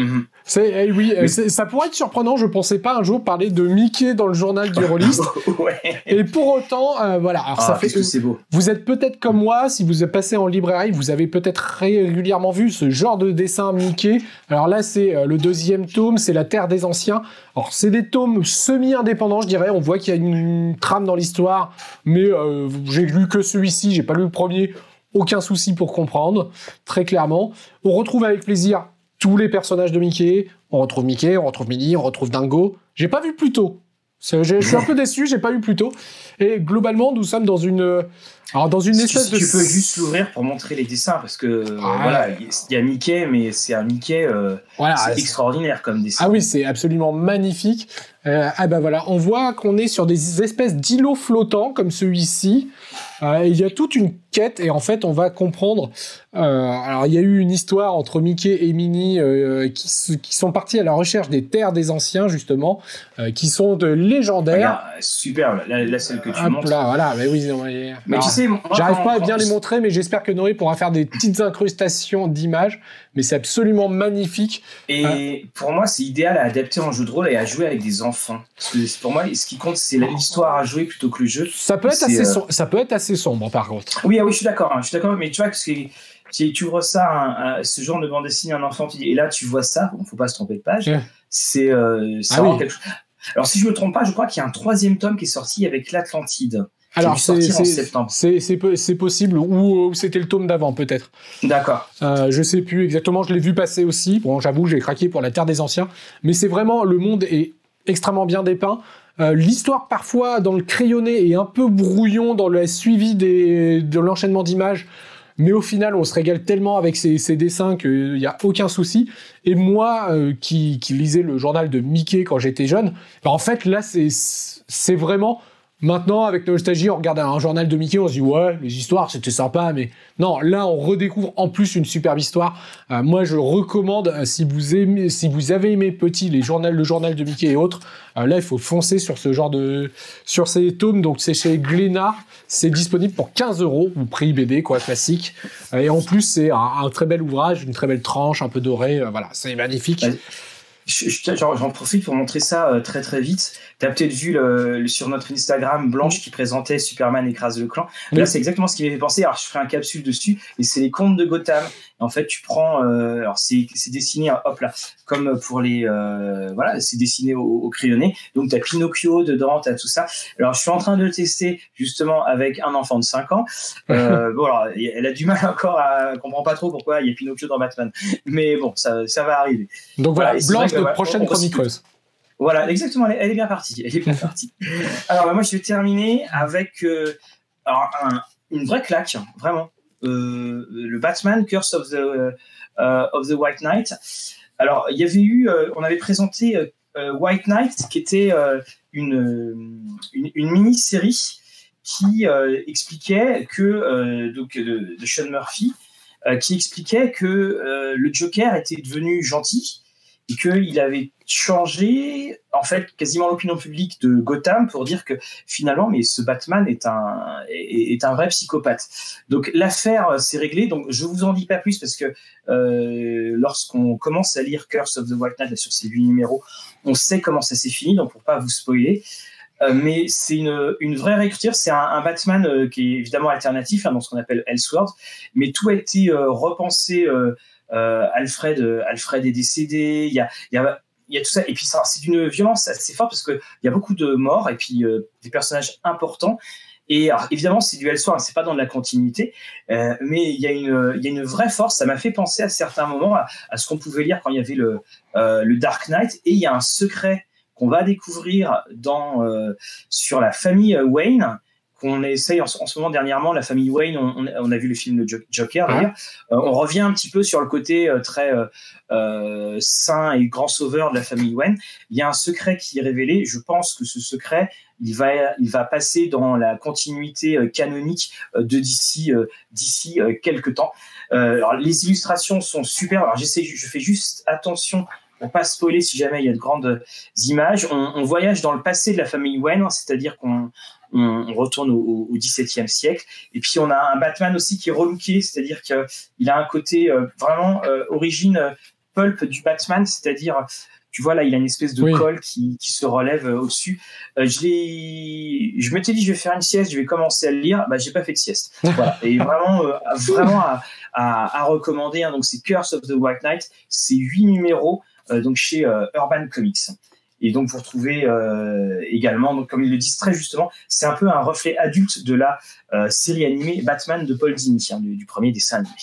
Mhm. C'est, eh oui, ça pourrait être surprenant. Je pensais pas un jour parler de Mickey dans le journal du rôliste. Et pour autant, euh, voilà. Alors ça ah, fait que c'est beau. Vous êtes peut-être comme moi, si vous êtes passé en librairie, vous avez peut-être régulièrement vu ce genre de dessin Mickey. Alors là, c'est euh, le deuxième tome, c'est la Terre des Anciens. Alors c'est des tomes semi-indépendants, je dirais. On voit qu'il y a une, trame dans l'histoire, mais euh, j'ai lu que celui-ci, j'ai pas lu le premier aucun souci pour comprendre, très clairement. On retrouve avec plaisir tous les personnages de Mickey. On retrouve Mickey, on retrouve Minnie, on retrouve Dingo. J'ai pas vu plus. Je suis un peu déçu, j'ai pas eu plus tôt. Et globalement, nous sommes dans une, alors dans une espèce de. Tu peux juste l'ouvrir pour montrer les dessins parce que ah. voilà, il y a Mickey, mais c'est un Mickey euh, extraordinaire comme dessin. Ah oui, c'est absolument magnifique. Euh, ah ben voilà, on voit qu'on est sur des espèces d'îlots flottants comme celui-ci. Euh, il y a toute une quête et en fait on va comprendre. Euh, alors il y a eu une histoire entre Mickey et Minnie euh, qui, qui, sont partis à la recherche des terres des anciens justement, euh, qui sont de légendaires. super, la, celle que tu montres. Là, voilà, mais oui. mais tu sais, j'arrive pas à bien les montrer, mais j'espère que Noé pourra faire des petites incrustations d'images. Mais c'est absolument magnifique. Et pour moi, c'est idéal à adapter en jeu de rôle et à jouer avec des enfants. Parce que pour moi, ce qui compte, c'est l'histoire à jouer plutôt que le jeu. Ça peut être assez, ça peut être assez sombre, par contre. Oui, ah oui, je suis d'accord. Hein, je suis d'accord, mais tu vois que si tu vois ça, ce genre de bande dessinée, un enfant, et là tu vois ça, bon, faut pas se tromper de page, c'est euh, ah quelque chose. Alors si je me trompe pas, je crois qu'il y a un troisième tome qui est sorti avec l'Atlantide. Alors c'est possible ou, c'était le tome d'avant peut-être. D'accord. Euh, je sais plus exactement. Je l'ai vu passer aussi. Bon, j'avoue, j'ai craqué pour la Terre des Anciens, mais c'est vraiment le monde est extrêmement bien dépeint. Euh, l'histoire parfois dans le crayonné est un peu brouillon dans le suivi des, de l'enchaînement d'images, mais au final on se régale tellement avec ces, dessins qu'il n'y a aucun souci. Et moi euh, qui, qui, lisais le journal de Mickey quand j'étais jeune, bah, en fait là c'est vraiment Maintenant, avec Nostalgie, on regarde un journal de Mickey, on se dit ouais, les histoires c'était sympa, mais non, là on redécouvre en plus une superbe histoire. Euh, moi, je recommande euh, si vous aimez, si vous avez aimé petit les journaux, le journal de Mickey et autres, euh, là il faut foncer sur ce genre de, sur ces tomes. Donc c'est chez Glénat, c'est disponible pour 15 euros ou prix BD quoi, classique. et en plus c'est un, très bel ouvrage, une très belle tranche, un peu dorée, voilà, c'est magnifique. J'en profite pour montrer ça très très vite. Tu as peut-être vu le, sur notre Instagram Blanche qui présentait Superman écrase le clan. Là, c'est exactement ce qui m'avait pensé. Alors, je ferai un capsule dessus, et c'est les contes de Gotham. En fait, tu prends, euh, alors c'est dessiné, hop là, comme pour les, euh, voilà, c'est dessiné au, crayonné. Donc, tu as Pinocchio dedans, tu as tout ça. Alors, je suis en train de le tester justement avec un enfant de 5 ans. Euh, bon, alors, elle a du mal encore à comprendre pas trop pourquoi il y a Pinocchio dans Batman. Mais bon, ça, ça va arriver. Donc voilà, Blanche de prochaine chroniqueuse. Voilà, exactement, elle, est bien partie. Elle est bien partie. Alors, bah, moi, je vais terminer avec une vraie claque, vraiment. Euh, le Batman Curse of the, euh, of the White Knight. Alors, il y avait eu, on avait présenté White Knight, qui était une, mini-série qui expliquait que, donc, de Sean Murphy, qui expliquait que le Joker était devenu gentil qu'il avait changé en fait quasiment l'opinion publique de Gotham pour dire que finalement mais ce Batman est un est, un vrai psychopathe. Donc l'affaire s'est réglée. Donc je vous en dis pas plus parce que euh, lorsqu'on commence à lire Curse of the White Knight sur ces huit numéros, on sait comment ça s'est fini. Donc pour pas vous spoiler. mais c'est une, une, vraie réécriture. C'est un, Batman qui est évidemment alternatif hein, dans ce qu'on appelle Elseworld, mais tout a été repensé. Alfred, Alfred est décédé. Il y a, tout ça. Et puis, c'est d'une violence assez forte parce qu'il y a beaucoup de morts et puis des personnages importants. Et évidemment, c'est du Elseworld, hein, c'est pas dans la continuité, euh, mais il y, a une, vraie force. Ça m'a fait penser à certains moments à, ce qu'on pouvait lire quand il y avait le, euh, Dark Knight. Et il y a un secret qu'on va découvrir euh, sur la famille Wayne qu'on essaye en, ce moment dernièrement, la famille Wayne, on, a vu le film de Joker d'ailleurs, on revient un petit peu sur le côté très saint et grand sauveur de la famille Wayne. Il y a un secret qui est révélé, je pense que ce secret, il va, il va passer dans la continuité euh, canonique euh, de d'ici euh, d'ici quelques temps. alors, les illustrations sont super. Alors j'essaie, je fais juste attention pour pas spoiler si jamais il y a de grandes images. On, voyage dans le passé de la famille Wayne, c'est-à-dire qu'on on, retourne au, XVIIe siècle. Et puis on a un Batman aussi qui est relooké, c'est-à-dire qu'il a un côté vraiment origine pulp du Batman, c'est-à-dire tu vois là, il a une espèce de col qui, qui, se relève euh, au-dessus. Euh, je l'ai, je m'étais dit, je vais faire une sieste, je vais commencer à le lire. Bah, j'ai pas fait de sieste. voilà. Et vraiment, euh, vraiment à, à, à recommander. Hein. Donc, c'est Curse of the White Knight. C'est huit numéros, donc chez Urban Comics. Et donc, vous retrouvez également, donc, comme ils le disent très justement, c'est un peu un reflet adulte de la série animée Batman de Paul Dini, hein, du, premier dessin animé.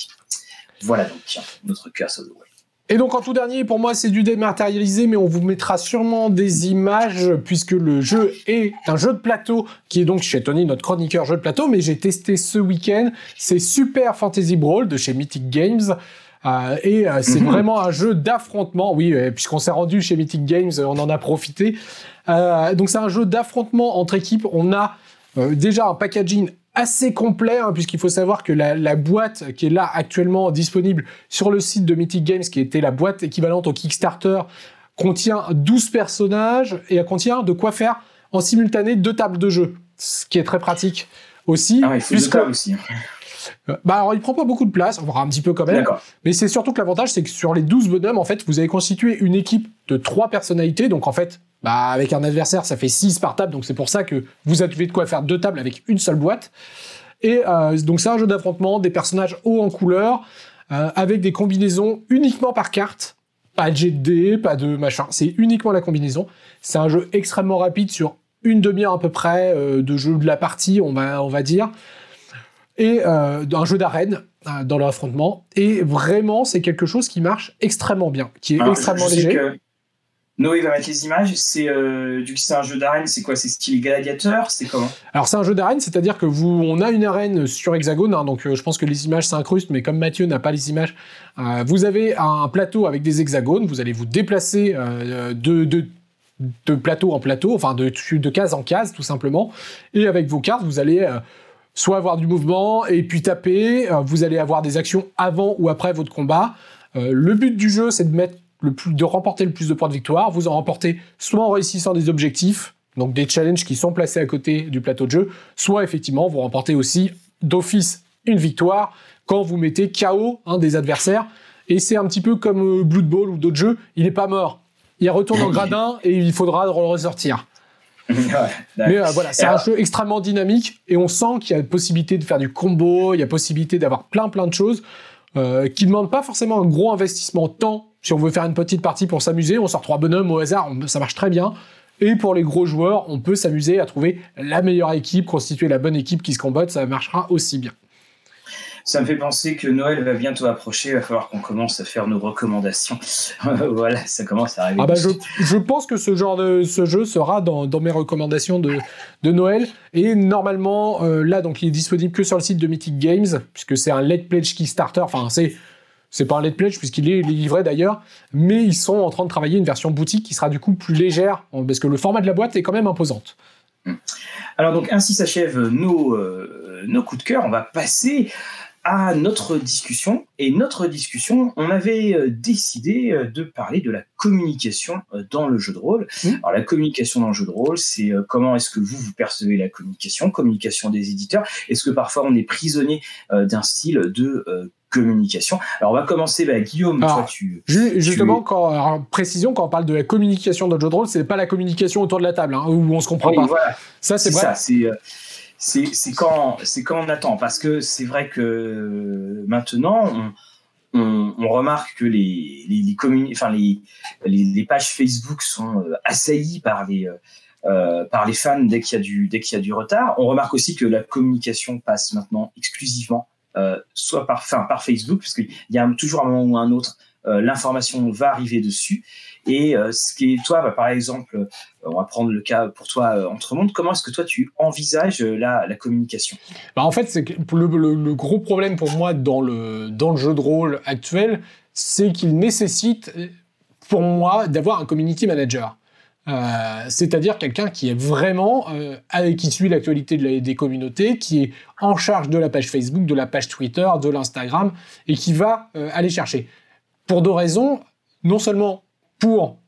Voilà donc notre Curse of the White et donc en tout dernier, pour moi, c'est du dématérialisé, mais on vous mettra sûrement des images, puisque le jeu est un jeu de plateau, qui est donc chez Tony, notre chroniqueur jeu de plateau, mais j'ai testé ce week-end, c'est Super Fantasy Brawl de chez Mythic Games. Euh, et euh, c'est vraiment un jeu d'affrontement, oui, euh, puisqu'on s'est rendu chez Mythic Games, on en a profité. donc c'est un jeu d'affrontement entre équipes. On a déjà un packaging assez complet, hein, puisqu'il faut savoir que la, boîte qui est là actuellement disponible sur le site de Mythic Games, qui était la boîte équivalente au Kickstarter, contient 12 personnages et elle contient de quoi faire en simultané deux tables de jeu, ce qui est très pratique aussi. Ah puisque... aussi. Euh, bah alors il prend pas beaucoup de place, on verra un petit peu quand même. Mais c'est surtout que l'avantage c'est que sur les 12 bonhommes en fait, vous avez constitué une équipe de trois personnalités, donc en fait, bah avec un adversaire ça fait 6 par table, donc c'est pour ça que vous avez de quoi faire deux tables avec une seule boîte. Et euh, donc c'est un jeu d'affrontement, des personnages hauts en couleur, euh, avec des combinaisons uniquement par carte. Pas de jet de dés, pas de machin, c'est uniquement la combinaison. C'est un jeu extrêmement rapide sur une demi-heure à peu près de jeu de la partie, on va, on va dire et euh, un jeu d'arène euh, dans l'affrontement. Et vraiment, c'est quelque chose qui marche extrêmement bien, qui est extrêmement léger. Noé va mettre les images. C'est euh, du c'est un jeu d'arène. C'est quoi? C'est style gladiateur? C'est comment? Alors c'est un jeu d'arène, c'est-à-dire que vous, on a une arène sur hexagone. Hein, donc je pense que les images s'incrustent, mais comme Mathieu n'a pas les images, vous avez un plateau avec des hexagones. Vous allez vous déplacer de, de de plateau en plateau, enfin de, de case en case tout simplement. Et avec vos cartes, vous allez soit avoir du mouvement et puis taper. Euh, vous allez avoir des actions avant ou après votre combat. Euh, le but du jeu, c'est de mettre le plus, de remporter le plus de points de victoire. Vous en remportez soit en réussissant des objectifs, donc des challenges qui sont placés à côté du plateau de jeu, soit effectivement vous remportez aussi d'office une victoire quand vous mettez KO un des adversaires. Et c'est un petit peu comme euh, Blood Bowl ou d'autres jeux, il n'est pas mort. Il retourne en gradin et il faudra le ressortir. Mais euh, voilà, c'est un jeu extrêmement dynamique et on sent qu'il y a possibilité de faire du combo, il y a possibilité d'avoir plein plein de choses euh, qui ne demandent pas forcément un gros investissement temps. Si on veut faire une petite partie pour s'amuser, on sort trois bonhommes au hasard, ça marche très bien. Et pour les gros joueurs, on peut s'amuser à trouver la meilleure équipe, constituer la bonne équipe qui se combatte, ça marchera aussi bien. Ça me fait penser que Noël va bientôt approcher, il va falloir qu'on commence à faire nos recommandations. voilà, ça commence à arriver. Ah bah je, pense que ce genre de ce jeu sera dans, mes recommandations de, de, Noël. Et normalement, euh, là, donc il est disponible que sur le site de Mythic Games, puisque c'est un Let Pledge Kickstarter. Enfin, c'est c'est pas un Let Pledge puisqu'il est livré d'ailleurs, mais ils sont en train de travailler une version boutique qui sera du coup plus légère, parce que le format de la boîte est quand même imposante. Alors donc ainsi s'achèvent nos, euh, nos coups de cœur. On va passer à notre discussion. Et notre discussion, on avait euh, décidé euh, de parler de la communication euh, dans le jeu de rôle. Mmh. Alors la communication dans le jeu de rôle, c'est comment est-ce que vous, vous percevez la communication, communication des éditeurs. Est-ce que parfois on est prisonnier d'un style de communication? Alors on va commencer, bah, Guillaume, toi tu... Justement, Quand, précision, quand on parle de la communication dans le jeu de rôle, c'est pas la communication autour de la table, hein, où on se comprend pas. Ça, c'est Ça, c'est c'est quand, on attend. Parce que c'est vrai que maintenant, on, remarque que les, pages Facebook sont euh, assaillies par les, euh, euh, fans dès qu'il y, a du, retard. On remarque aussi que la communication passe maintenant exclusivement euh, soit par, Facebook, parce qu'il y a toujours un moment ou un autre, euh, l'information va arriver dessus. Et euh, ce qui toi, bah, par exemple, euh, on va prendre le cas pour toi entre monde. Comment est-ce que toi tu envisages la, communication? Bah, en fait, le, gros problème pour moi dans le dans le jeu de rôle actuel, c'est qu'il nécessite pour moi d'avoir un community manager. Euh, c'est-à-dire quelqu'un qui est vraiment euh, qui suit l'actualité de des communautés, qui est en charge de la page Facebook, de la page Twitter, de l'Instagram, et qui va aller chercher. Pour deux raisons, non seulement pour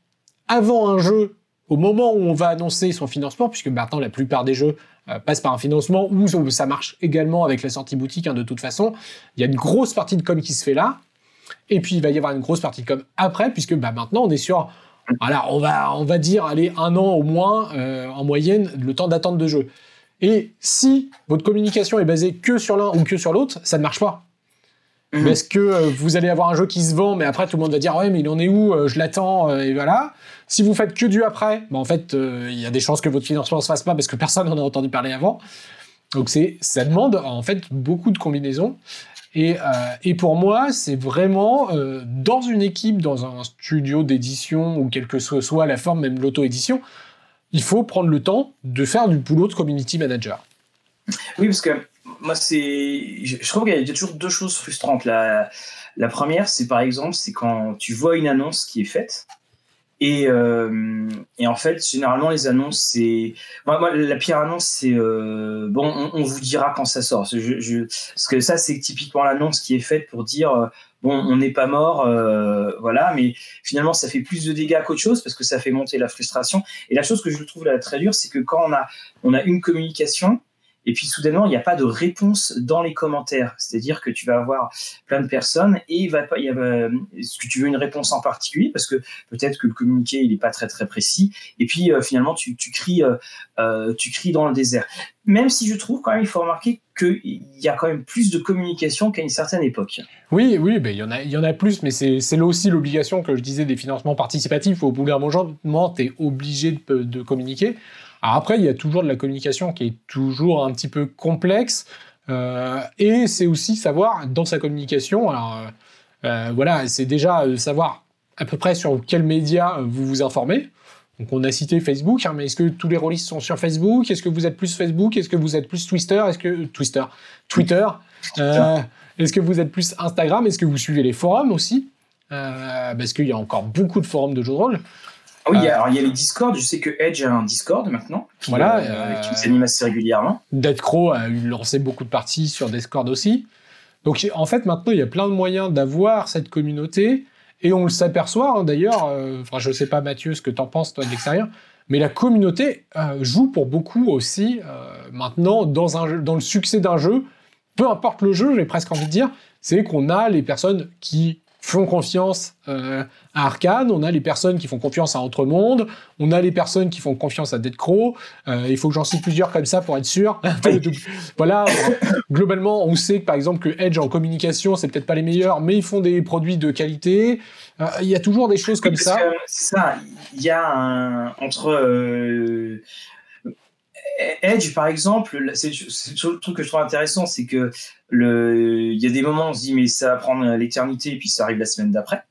avant un jeu, au moment où on va annoncer son financement, puisque maintenant la plupart des jeux euh, passent par un financement, ou ça marche également avec la sortie boutique hein, de toute façon, il y a une grosse partie de com qui se fait là, et puis il va y avoir une grosse partie de com après, puisque bah, maintenant on est sur, voilà, on va, dire, allez, un an au moins, euh, en moyenne, le temps d'attente de jeu. Et si votre communication est basée que sur l'un ou que sur l'autre, ça ne marche pas. Mhm. Est-ce que euh, vous allez avoir un jeu qui se vend, mais après tout le monde va dire ouais, mais il en est où euh, Je l'attends euh, et voilà. Si vous faites que du après, bah, en fait, il y a des chances que votre financement ne se fasse pas parce que personne n'en a entendu parler avant. Donc c'est ça demande en fait beaucoup de combinaisons. Et, et pour moi, c'est vraiment dans une équipe, dans un studio d'édition ou quelle que soit la forme, même l'auto-édition, il faut prendre le temps de faire du boulot de community manager. Oui, parce que moi, c'est, je, trouve qu'il y a toujours deux choses frustrantes. La, première, c'est par exemple, c'est quand tu vois une annonce qui est faite. Et, euh, en fait, généralement, les annonces, c'est. Moi, la pire annonce, c'est. Euh, bon, on, vous dira quand ça sort. Parce que ça, c'est typiquement l'annonce qui est faite pour dire. Euh, bon, on n'est pas mort, voilà, mais finalement, ça fait plus de dégâts qu'autre chose parce que ça fait monter la frustration. Et la chose que je trouve très dure, c'est que quand on a, on a une communication, et puis soudainement, il n'y a pas de réponse dans les commentaires. C'est-à-dire que tu vas avoir plein de personnes et va pas, a, est-ce que tu veux une réponse en particulier? Parce que peut-être que le communiqué il n'est pas très très précis. Et puis euh, finalement, tu, tu cries, euh, euh, tu cries dans le désert. Même si je trouve quand même, il faut remarquer qu'il y a quand même plus de communication qu'à une certaine époque. Oui, oui, il y en a, y en a plus, mais c'est, là aussi l'obligation que je disais des financements participatifs. Au bout d'un moment, tu es obligé de communiquer. Alors après, il y a toujours de la communication qui est toujours un petit peu complexe. Euh, et c'est aussi savoir dans sa communication, alors euh, euh, voilà, c'est déjà savoir à peu près sur quels médias vous vous informez. Donc on a cité Facebook, hein, mais est-ce que tous les rôlistes sont sur Facebook? Est-ce que vous êtes plus Facebook? Est-ce que vous êtes plus Twitter? Est-ce que Twitter Twitter Est-ce que vous êtes plus Instagram? Est-ce que vous suivez les forums aussi? Parce qu'il y a encore beaucoup de forums de jeux de rôle. Ah oui, il y, a, alors il y a les Discord. Je sais que Edge a un Discord maintenant. Qui, voilà. Euh, qui s'anime assez régulièrement. Dead Crow a lancé beaucoup de parties sur Discord aussi. Donc en fait, maintenant, il y a plein de moyens d'avoir cette communauté. Et on le s'aperçoit hein, d'ailleurs. Euh, enfin, je sais pas, Mathieu, ce que tu en penses, toi, de l'extérieur. Mais la communauté euh, joue pour beaucoup aussi maintenant dans, un, dans le succès d'un jeu. Peu importe le jeu, j'ai presque envie de dire, c'est qu'on a les personnes qui font confiance euh, à Arkane, on a les personnes qui font confiance à Entremonde, on a les personnes qui font confiance à Dead Crow. Euh, il faut que j'en cite plusieurs comme ça pour être sûr. voilà, globalement, on sait que par exemple que Edge en communication, c'est peut-être pas les meilleurs, mais ils font des produits de qualité. Euh, il y a toujours des choses comme ça. ça, il y a un, entre Edge, par exemple, c'est le truc que je trouve intéressant, c'est que le, il y a des moments où on se dit mais ça va prendre l'éternité et puis ça arrive la semaine d'après.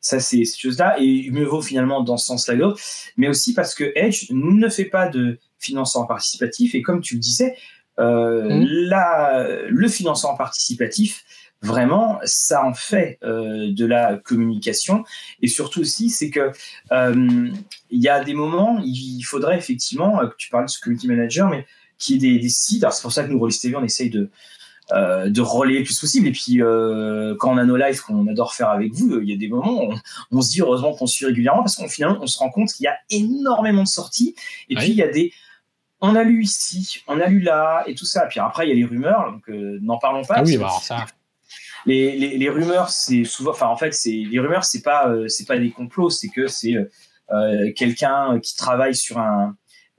Ça, c'est cette chose-là. Et mieux vaut finalement dans ce sens-là Mais aussi parce que Edge ne fait pas de financement participatif. Et comme tu le disais, euh, mmh. le financement participatif, vraiment, ça en fait euh, de la communication. Et surtout aussi, c'est que euh, il y a des moments, il faudrait effectivement, euh, que tu parles de ce community manager, mais qui est des, des sites. Alors c'est pour ça que nous, Rollis TV, on essaye de de relayer le plus possible. Et puis, quand on a nos lives qu'on adore faire avec vous, il y a des moments où on, se dit heureusement qu'on suit régulièrement parce qu'on finalement, on se rend compte qu'il y a énormément de sorties. Et puis, il y a des on a lu ici, on a lu là, et tout ça. Et puis après, il y a les rumeurs, donc n'en parlons pas. Ah oui, bah ça. Les, rumeurs, c'est souvent, enfin en fait, les rumeurs, c'est pas, c'est pas des complots, c'est que c'est quelqu'un qui travaille sur un,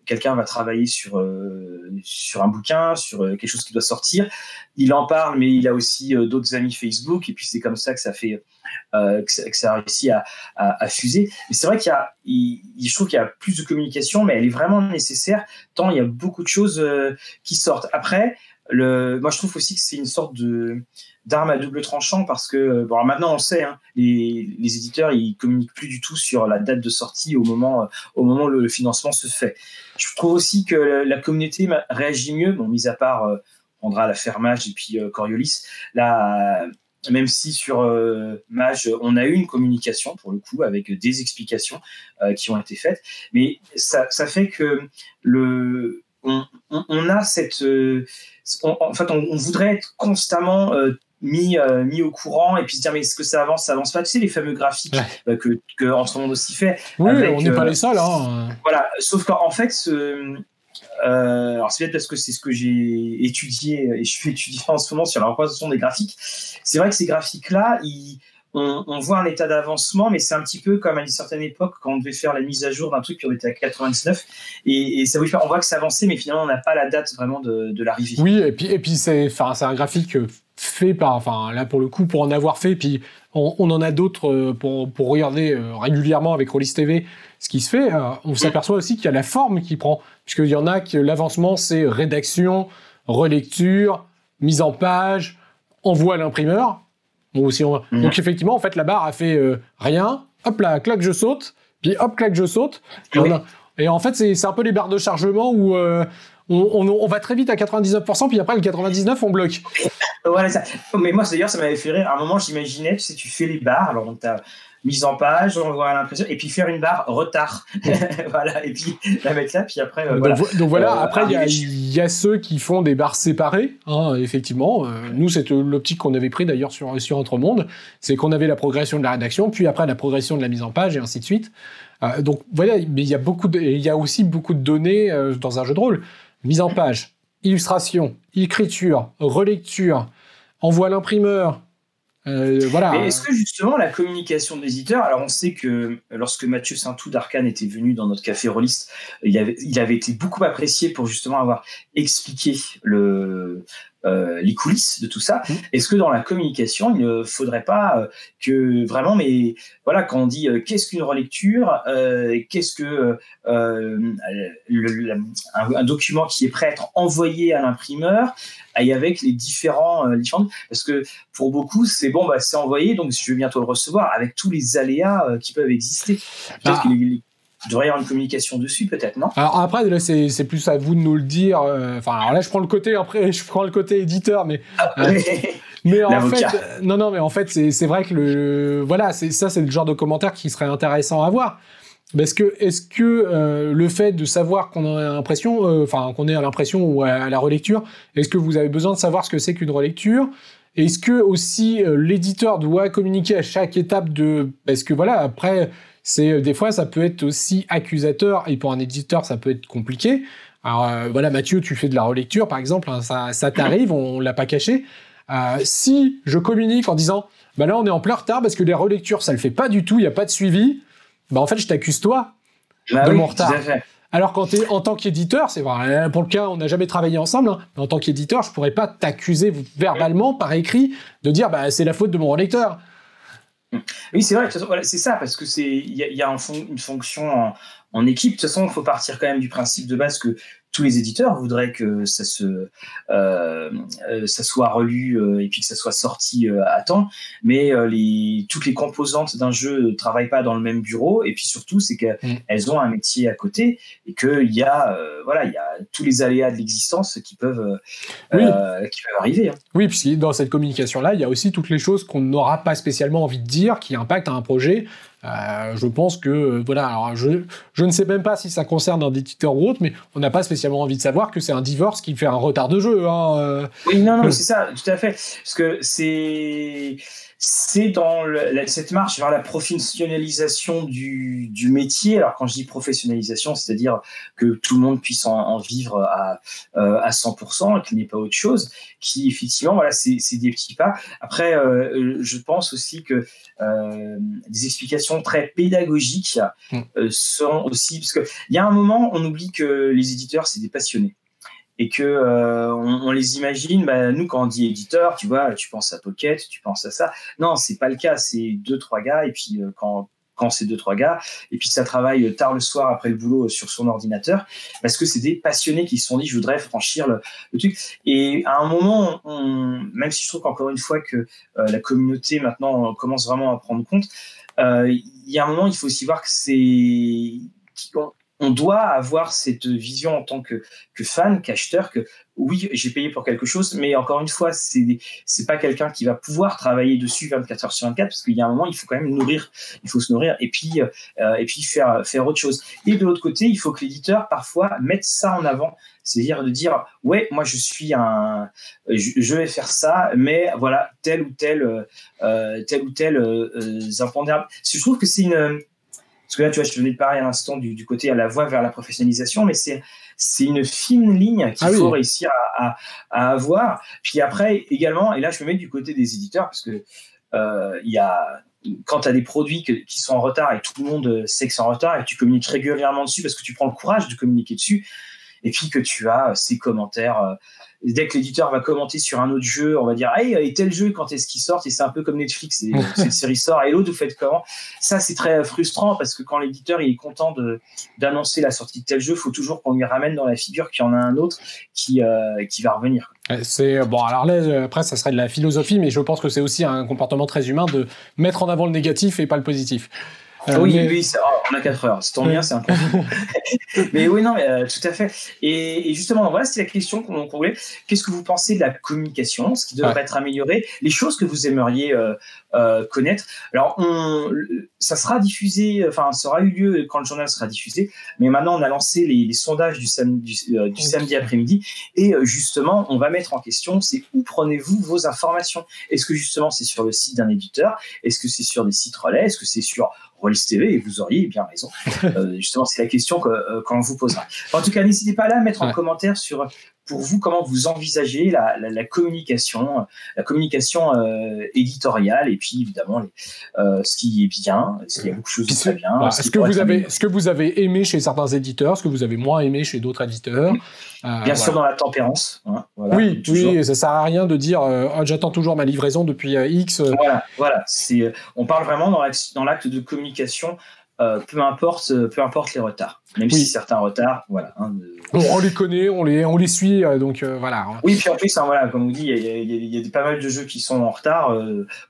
quelqu'un va travailler sur, euh, un bouquin, sur euh, quelque chose qui doit sortir. Il en parle, mais il a aussi euh, d'autres amis Facebook, et puis c'est comme ça que ça fait que ça, a réussi à, à, fuser. Mais c'est vrai qu'il y a, je trouve qu'il y a plus de communication, mais elle est vraiment nécessaire tant il y a beaucoup de choses qui sortent. Après, moi je trouve aussi que c'est une sorte de d'arme à double tranchant parce que bon maintenant on le sait hein, les, les, éditeurs ils communiquent plus du tout sur la date de sortie au moment au moment où le financement se fait. Je trouve aussi que la communauté réagit mieux bon mis à part euh, Andra la fermage et puis euh, Coriolis là même si sur euh, Mage on a eu une communication pour le coup avec des explications euh, qui ont été faites mais ça fait que le on, on, a cette en fait on, voudrait être constamment mis, euh, mis au courant et puis se dire mais est-ce que ça avance, ça avance pas? Tu sais les fameux graphiques euh, que, que Entremonde aussi fait. Oui, on n'est pas euh, les seuls. Hein. Voilà, sauf qu'en fait, ce, alors c'est peut-être parce que c'est ce que j'ai étudié et je suis étudiant en ce moment sur la représentation des graphiques. C'est vrai que ces graphiques-là, ils on, voit un état d'avancement, mais c'est un petit peu comme à une certaine époque quand on devait faire la mise à jour d'un truc qui aurait été à 99. Et, ça on voit que c'est avancé, mais finalement on n'a pas la date vraiment de, l'arrivée. Oui, et puis, et c'est un graphique fait par, enfin là pour le coup pour en avoir fait, puis on, en a d'autres euh, pour, pour regarder euh, régulièrement avec Rollis TV ce qui se fait. Euh, on s'aperçoit aussi qu'il y a la forme qui prend, puisqu'il y en a que l'avancement c'est rédaction, relecture, mise en page, envoi à l'imprimeur. Mhm. Donc effectivement en fait la barre a fait rien, hop là clac je saute, puis hop clac je saute. Et en fait, c'est un peu les barres de chargement où on, va très vite à 99%, puis après, le 99%, on bloque. voilà ça. Mais moi, d'ailleurs, ça m'avait fait rire. À un moment, j'imaginais, tu sais, tu fais les barres, alors tu as mise en page, on voit l'impression, et puis faire une barre retard. voilà, et puis la mettre là, puis après. Euh, donc, voilà, euh, après, il y, a ceux qui font des barres séparées, hein, effectivement. Euh, nous, c'est l'optique qu'on avait pris d'ailleurs sur, sur Entremonde, c'est qu'on avait la progression de la rédaction, puis après la progression de la mise en page, et ainsi de suite. donc voilà, mais il y, a beaucoup y a aussi beaucoup de données dans un jeu de rôle mise en page, illustration, écriture, relecture, envoi à l'imprimeur. Euh, voilà. Est-ce que justement la communication de l'éditeur, alors on sait que lorsque Mathieu Saintou d'Arkane était venu dans notre café avait, il avait été beaucoup apprécié pour justement avoir expliqué le, euh, les coulisses de tout ça. Mmh. Est-ce que dans la communication, il ne faudrait pas euh, que vraiment, mais voilà, quand on dit euh, qu'est-ce qu'une relecture, qu'est-ce que un, document qui est prêt à être envoyé à l'imprimeur, et avec les différents, parce que pour beaucoup, c'est bon, bah, c'est envoyé, donc je vais bientôt le recevoir, avec tous les aléas qui peuvent exister. Peut-être que il devrait y avoir une communication dessus, peut-être, non? Alors après, là, c'est plus à vous de nous le dire. Euh, enfin, alors là, je prends le côté après, je prends le côté éditeur, mais. Ah, euh, mais en fait, non, non, mais en fait, c'est vrai que le, voilà, c'est ça, c'est le genre de commentaire qui serait intéressant à voir. Parce que est-ce que euh, le fait de savoir qu'on a l'impression, enfin qu'on est à l'impression ou à, la relecture, est-ce que vous avez besoin de savoir ce que c'est qu'une relecture? Est-ce que aussi l'éditeur doit communiquer à chaque étape de, parce que voilà, après c'est euh, des fois ça peut être aussi accusateur et pour un éditeur ça peut être compliqué. Alors euh, voilà Mathieu, tu fais de la relecture par exemple, hein, ça, ça t'arrive, on, l'a pas caché. Euh, si je communique en disant bah là on est en plein retard parce que les relectures ça le fait pas du tout, il y a pas de suivi, bah en fait je t'accuse toi bah de mon retard. Alors quand es en tant qu'éditeur, c'est vrai, pour le cas on n'a jamais travaillé ensemble, hein, mais en tant qu'éditeur je pourrais pas t'accuser verbalement par écrit de dire bah c'est la faute de mon relecteur. Oui, c'est vrai, c'est ça, parce que c'est il y a, une fonction en, en équipe. De toute façon, il faut partir quand même du principe de base que tous les éditeurs voudraient que ça se euh, euh ça soit relu euh, et puis que ça soit sorti euh, à temps mais les toutes les composantes d'un jeu ne travaillent pas dans le même bureau et puis surtout c'est qu'elles mm. ont un métier à côté et qu'il y a voilà il y a tous les aléas de l'existence qui peuvent qui peuvent arriver hein. oui puisque dans cette communication là il y a aussi toutes les choses qu'on n'aura pas spécialement envie de dire qui impactent un projet Euh, je pense que, voilà, alors je, je ne sais même pas si ça concerne un éditeur ou autre, mais on n'a pas spécialement envie de savoir que c'est un divorce qui fait un retard de jeu. Hein, oui, non, non, c'est ça, tout à fait. Parce que c'est c'est dans cette marche vers la professionnalisation du, du, métier. Alors quand je dis professionnalisation, c'est-à-dire que tout le monde puisse en, vivre à, euh, à 100% et qu'il n'y ait pas autre chose, qui effectivement, voilà, c'est des petits pas. Après, euh, je pense aussi que euh, des explications très pédagogiques mmh. euh, sont aussi, parce qu'il y a un moment, on oublie que les éditeurs, c'est des passionnés et que euh, on, les imagine. Bah, nous, quand on dit éditeur, tu vois, tu penses à Pocket, tu penses à ça. Non, c'est pas le cas. C'est deux trois gars et puis euh, quand quand c'est deux trois gars et puis ça travaille tard le soir après le boulot sur son ordinateur parce que c'est des passionnés qui se sont dit je voudrais franchir le, truc et à un moment on, même si je trouve qu'encore une fois que euh, la communauté maintenant commence vraiment à prendre compte il y a un moment il faut aussi voir que c'est on doit avoir cette vision en tant que, que fan, qu'acheteur, que oui, j'ai payé pour quelque chose, mais encore une fois, c'est c'est pas quelqu'un qui va pouvoir travailler dessus 24 heures sur 24 parce qu'il y a un moment, il faut quand même nourrir, il faut se nourrir et puis euh, et puis faire faire autre chose. Et de l'autre côté, il faut que l'éditeur parfois mette ça en avant, c'est-à-dire de dire ouais, moi je suis un, je, vais faire ça, mais voilà tel ou tel euh, tel ou tel euh, impondérable. Je trouve que c'est une parce que là, tu vois, je venais de parler à l'instant du, côté à la voie vers la professionnalisation, mais c'est c'est une fine ligne qu'il ah faut réussir à, à, avoir. Puis après, également, et là, je me mets du côté des éditeurs, parce que euh, y a quand tu as des produits qui sont en retard et tout le monde sait que c'est en retard et que tu communiques régulièrement dessus parce que tu prends le courage de communiquer dessus, et puis que tu as ces commentaires euh, dès que l'éditeur va commenter sur un autre jeu, on va dire hey, et tel jeu quand est-ce qu'il sort? Et c'est un peu comme Netflix, et, cette série sort et l'autre vous faites comment? Ça c'est très frustrant parce que quand l'éditeur il est content d'annoncer la sortie de tel jeu, il faut toujours qu'on lui ramène dans la figure qu'il y en a un autre qui euh, qui va revenir. C'est bon alors là après ça serait de la philosophie, mais je pense que c'est aussi un comportement très humain de mettre en avant le négatif et pas le positif. Euh, oui, oui, oh, on a 4 heures. C'est tant bien, c'est un Mais oui, non, mais, euh, tout à fait. Et, justement, voilà, c'est la question qu'on voulait. Qu'est-ce que vous pensez de la communication, ce qui devrait être amélioré, les choses que vous aimeriez euh, connaître? Alors, on, ça sera diffusé, enfin, ça aura eu lieu quand le journal sera diffusé. Mais maintenant, on a lancé les, sondages du, samedi après-midi. Et justement, on va mettre en question, c'est où prenez-vous vos informations? Est-ce que justement, c'est sur le site d'un éditeur? Est-ce que c'est sur des sites relais? Est-ce que c'est sur Rollis TV et vous auriez bien raison. Euh, justement, c'est la question que, euh, qu'on vous posera. En tout cas, n'hésitez pas là à mettre en commentaire sur pour vous comment vous envisagez la, la, communication, la communication euh, éditoriale et puis évidemment ce qui est bien, ce qui a beaucoup de choses de très bien. ce, que vous avez, ce que vous avez aimé chez certains éditeurs, ce que vous avez moins aimé chez d'autres éditeurs. bien sûr dans la tempérance. Hein, oui, oui, ça sert à rien de dire oh, j'attends toujours ma livraison depuis X. Voilà, voilà. C'est, on parle vraiment dans l'acte de communication euh, peu importe, euh, peu importe les retards. Même si certains retards, voilà. Hein, on, les connaît, on les, on les suit, euh, donc voilà. Hein. Oui, puis en plus, hein, voilà, comme vous dit, il y, a, pas mal de jeux qui sont en retard.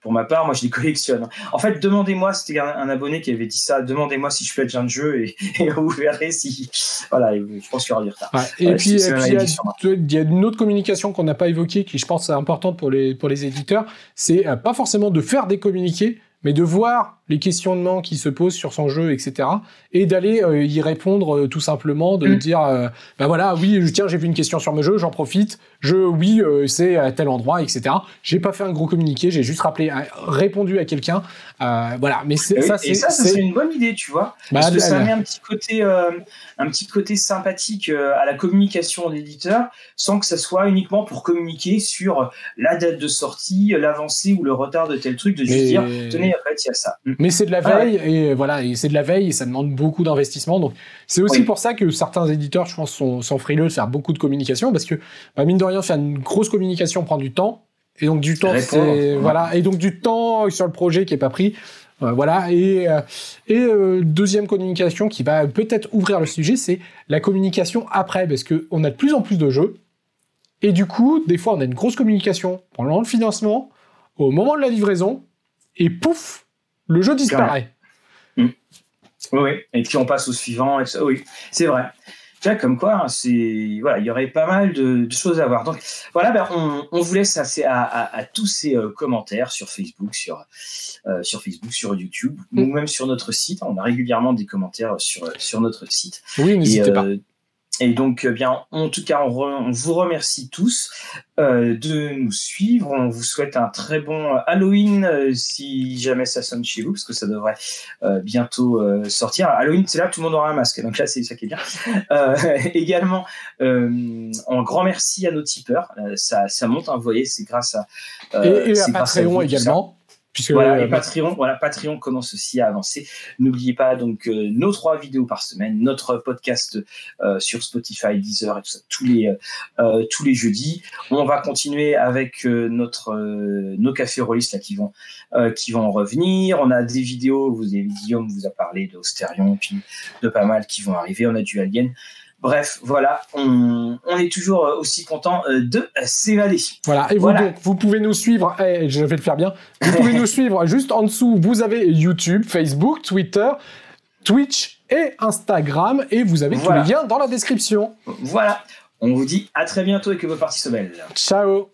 pour ma part, moi, je les collectionne. En fait, demandez-moi, c'était un, abonné qui avait dit ça. Demandez-moi si je fais de jeu et, vous verrez si, voilà, je pense qu'il y aura du retard. et puis, il y, a une autre communication qu'on n'a pas évoquée, qui je pense est importante pour les pour les éditeurs. C'est pas forcément de faire des communiqués, mais de voir les questionnements qui se posent sur son jeu, etc. Et d'aller euh, y répondre euh, tout simplement, de mm. dire, euh, bah voilà, oui, tiens, j'ai vu une question sur mon jeu, j'en profite. Je, oui, c'est à tel endroit, etc. J'ai pas fait un gros communiqué, j'ai juste rappelé, répondu à quelqu'un. Voilà, mais c'est, ça, c'est, ça, c'est une bonne idée, tu vois, bah, parce que ça met un petit côté, un petit côté sympathique à la communication d'éditeur, sans que ça soit uniquement pour communiquer sur la date de sortie, l'avancée ou le retard de tel truc, de juste dire, tenez, en fait, il y a ça. Mm. Mais c'est de la ah veille et voilà, et c'est de la veille et ça demande beaucoup d'investissement. Donc c'est aussi pour ça que certains éditeurs, je pense, sont, sont, frileux de faire beaucoup de communication parce que bah, mine de rien, faire une grosse communication prend du temps et donc du temps, c'est voilà, et donc du temps sur le projet qui est pas pris. Euh, voilà, et, euh, et euh, deuxième communication qui va peut-être ouvrir le sujet, c'est la communication après, parce qu'on a de plus en plus de jeux, et du coup, des fois, on a une grosse communication pendant le financement, au moment de la livraison, et pouf, le jeu disparaît. Mm. Oui, et puis on passe au suivant. oui, c'est vrai. Tu vois, comme quoi, hein, c'est voilà, il y aurait pas mal de, choses à voir. Donc voilà, ben, on, vous laisse à, à, à, tous ces euh, commentaires sur Facebook, sur euh, sur Facebook, sur YouTube, mm. ou même sur notre site. On a régulièrement des commentaires sur sur notre site. Oui, n'hésitez pas. Et donc, euh, bien, en tout cas, on, vous remercie tous euh, de nous suivre. On vous souhaite un très bon Halloween euh, si jamais ça sonne chez vous, parce que ça devrait bientôt sortir. Halloween, c'est là tout le monde aura un masque, donc là, c'est ça qui est bien. également, un grand merci à nos tipeurs. ça, ça monte, hein, vous voyez, c'est grâce à. et, et à Patreon également voilà, et euh, Patreon, voilà, Patreon commence aussi à avancer. N'oubliez pas donc euh, nos trois vidéos par semaine, notre podcast euh, sur Spotify, Deezer et tout ça, tous les tous les jeudis. On va continuer avec notre nos cafés rôlistes là qui vont qui vont revenir. On a des vidéos. Vous avez Guillaume vous a parlé d'Austérion, puis de pas mal qui vont arriver. On a du Alien. Bref, voilà, on, est toujours euh, aussi content euh, de s'évader. Voilà, et vous, Donc, vous pouvez nous suivre, et eh, je vais le faire bien, vous pouvez nous suivre juste en dessous, vous avez YouTube, Facebook, Twitter, Twitch et Instagram, et vous avez tous les liens dans la description. Voilà, on vous dit à très bientôt et que vos parties se belles. Ciao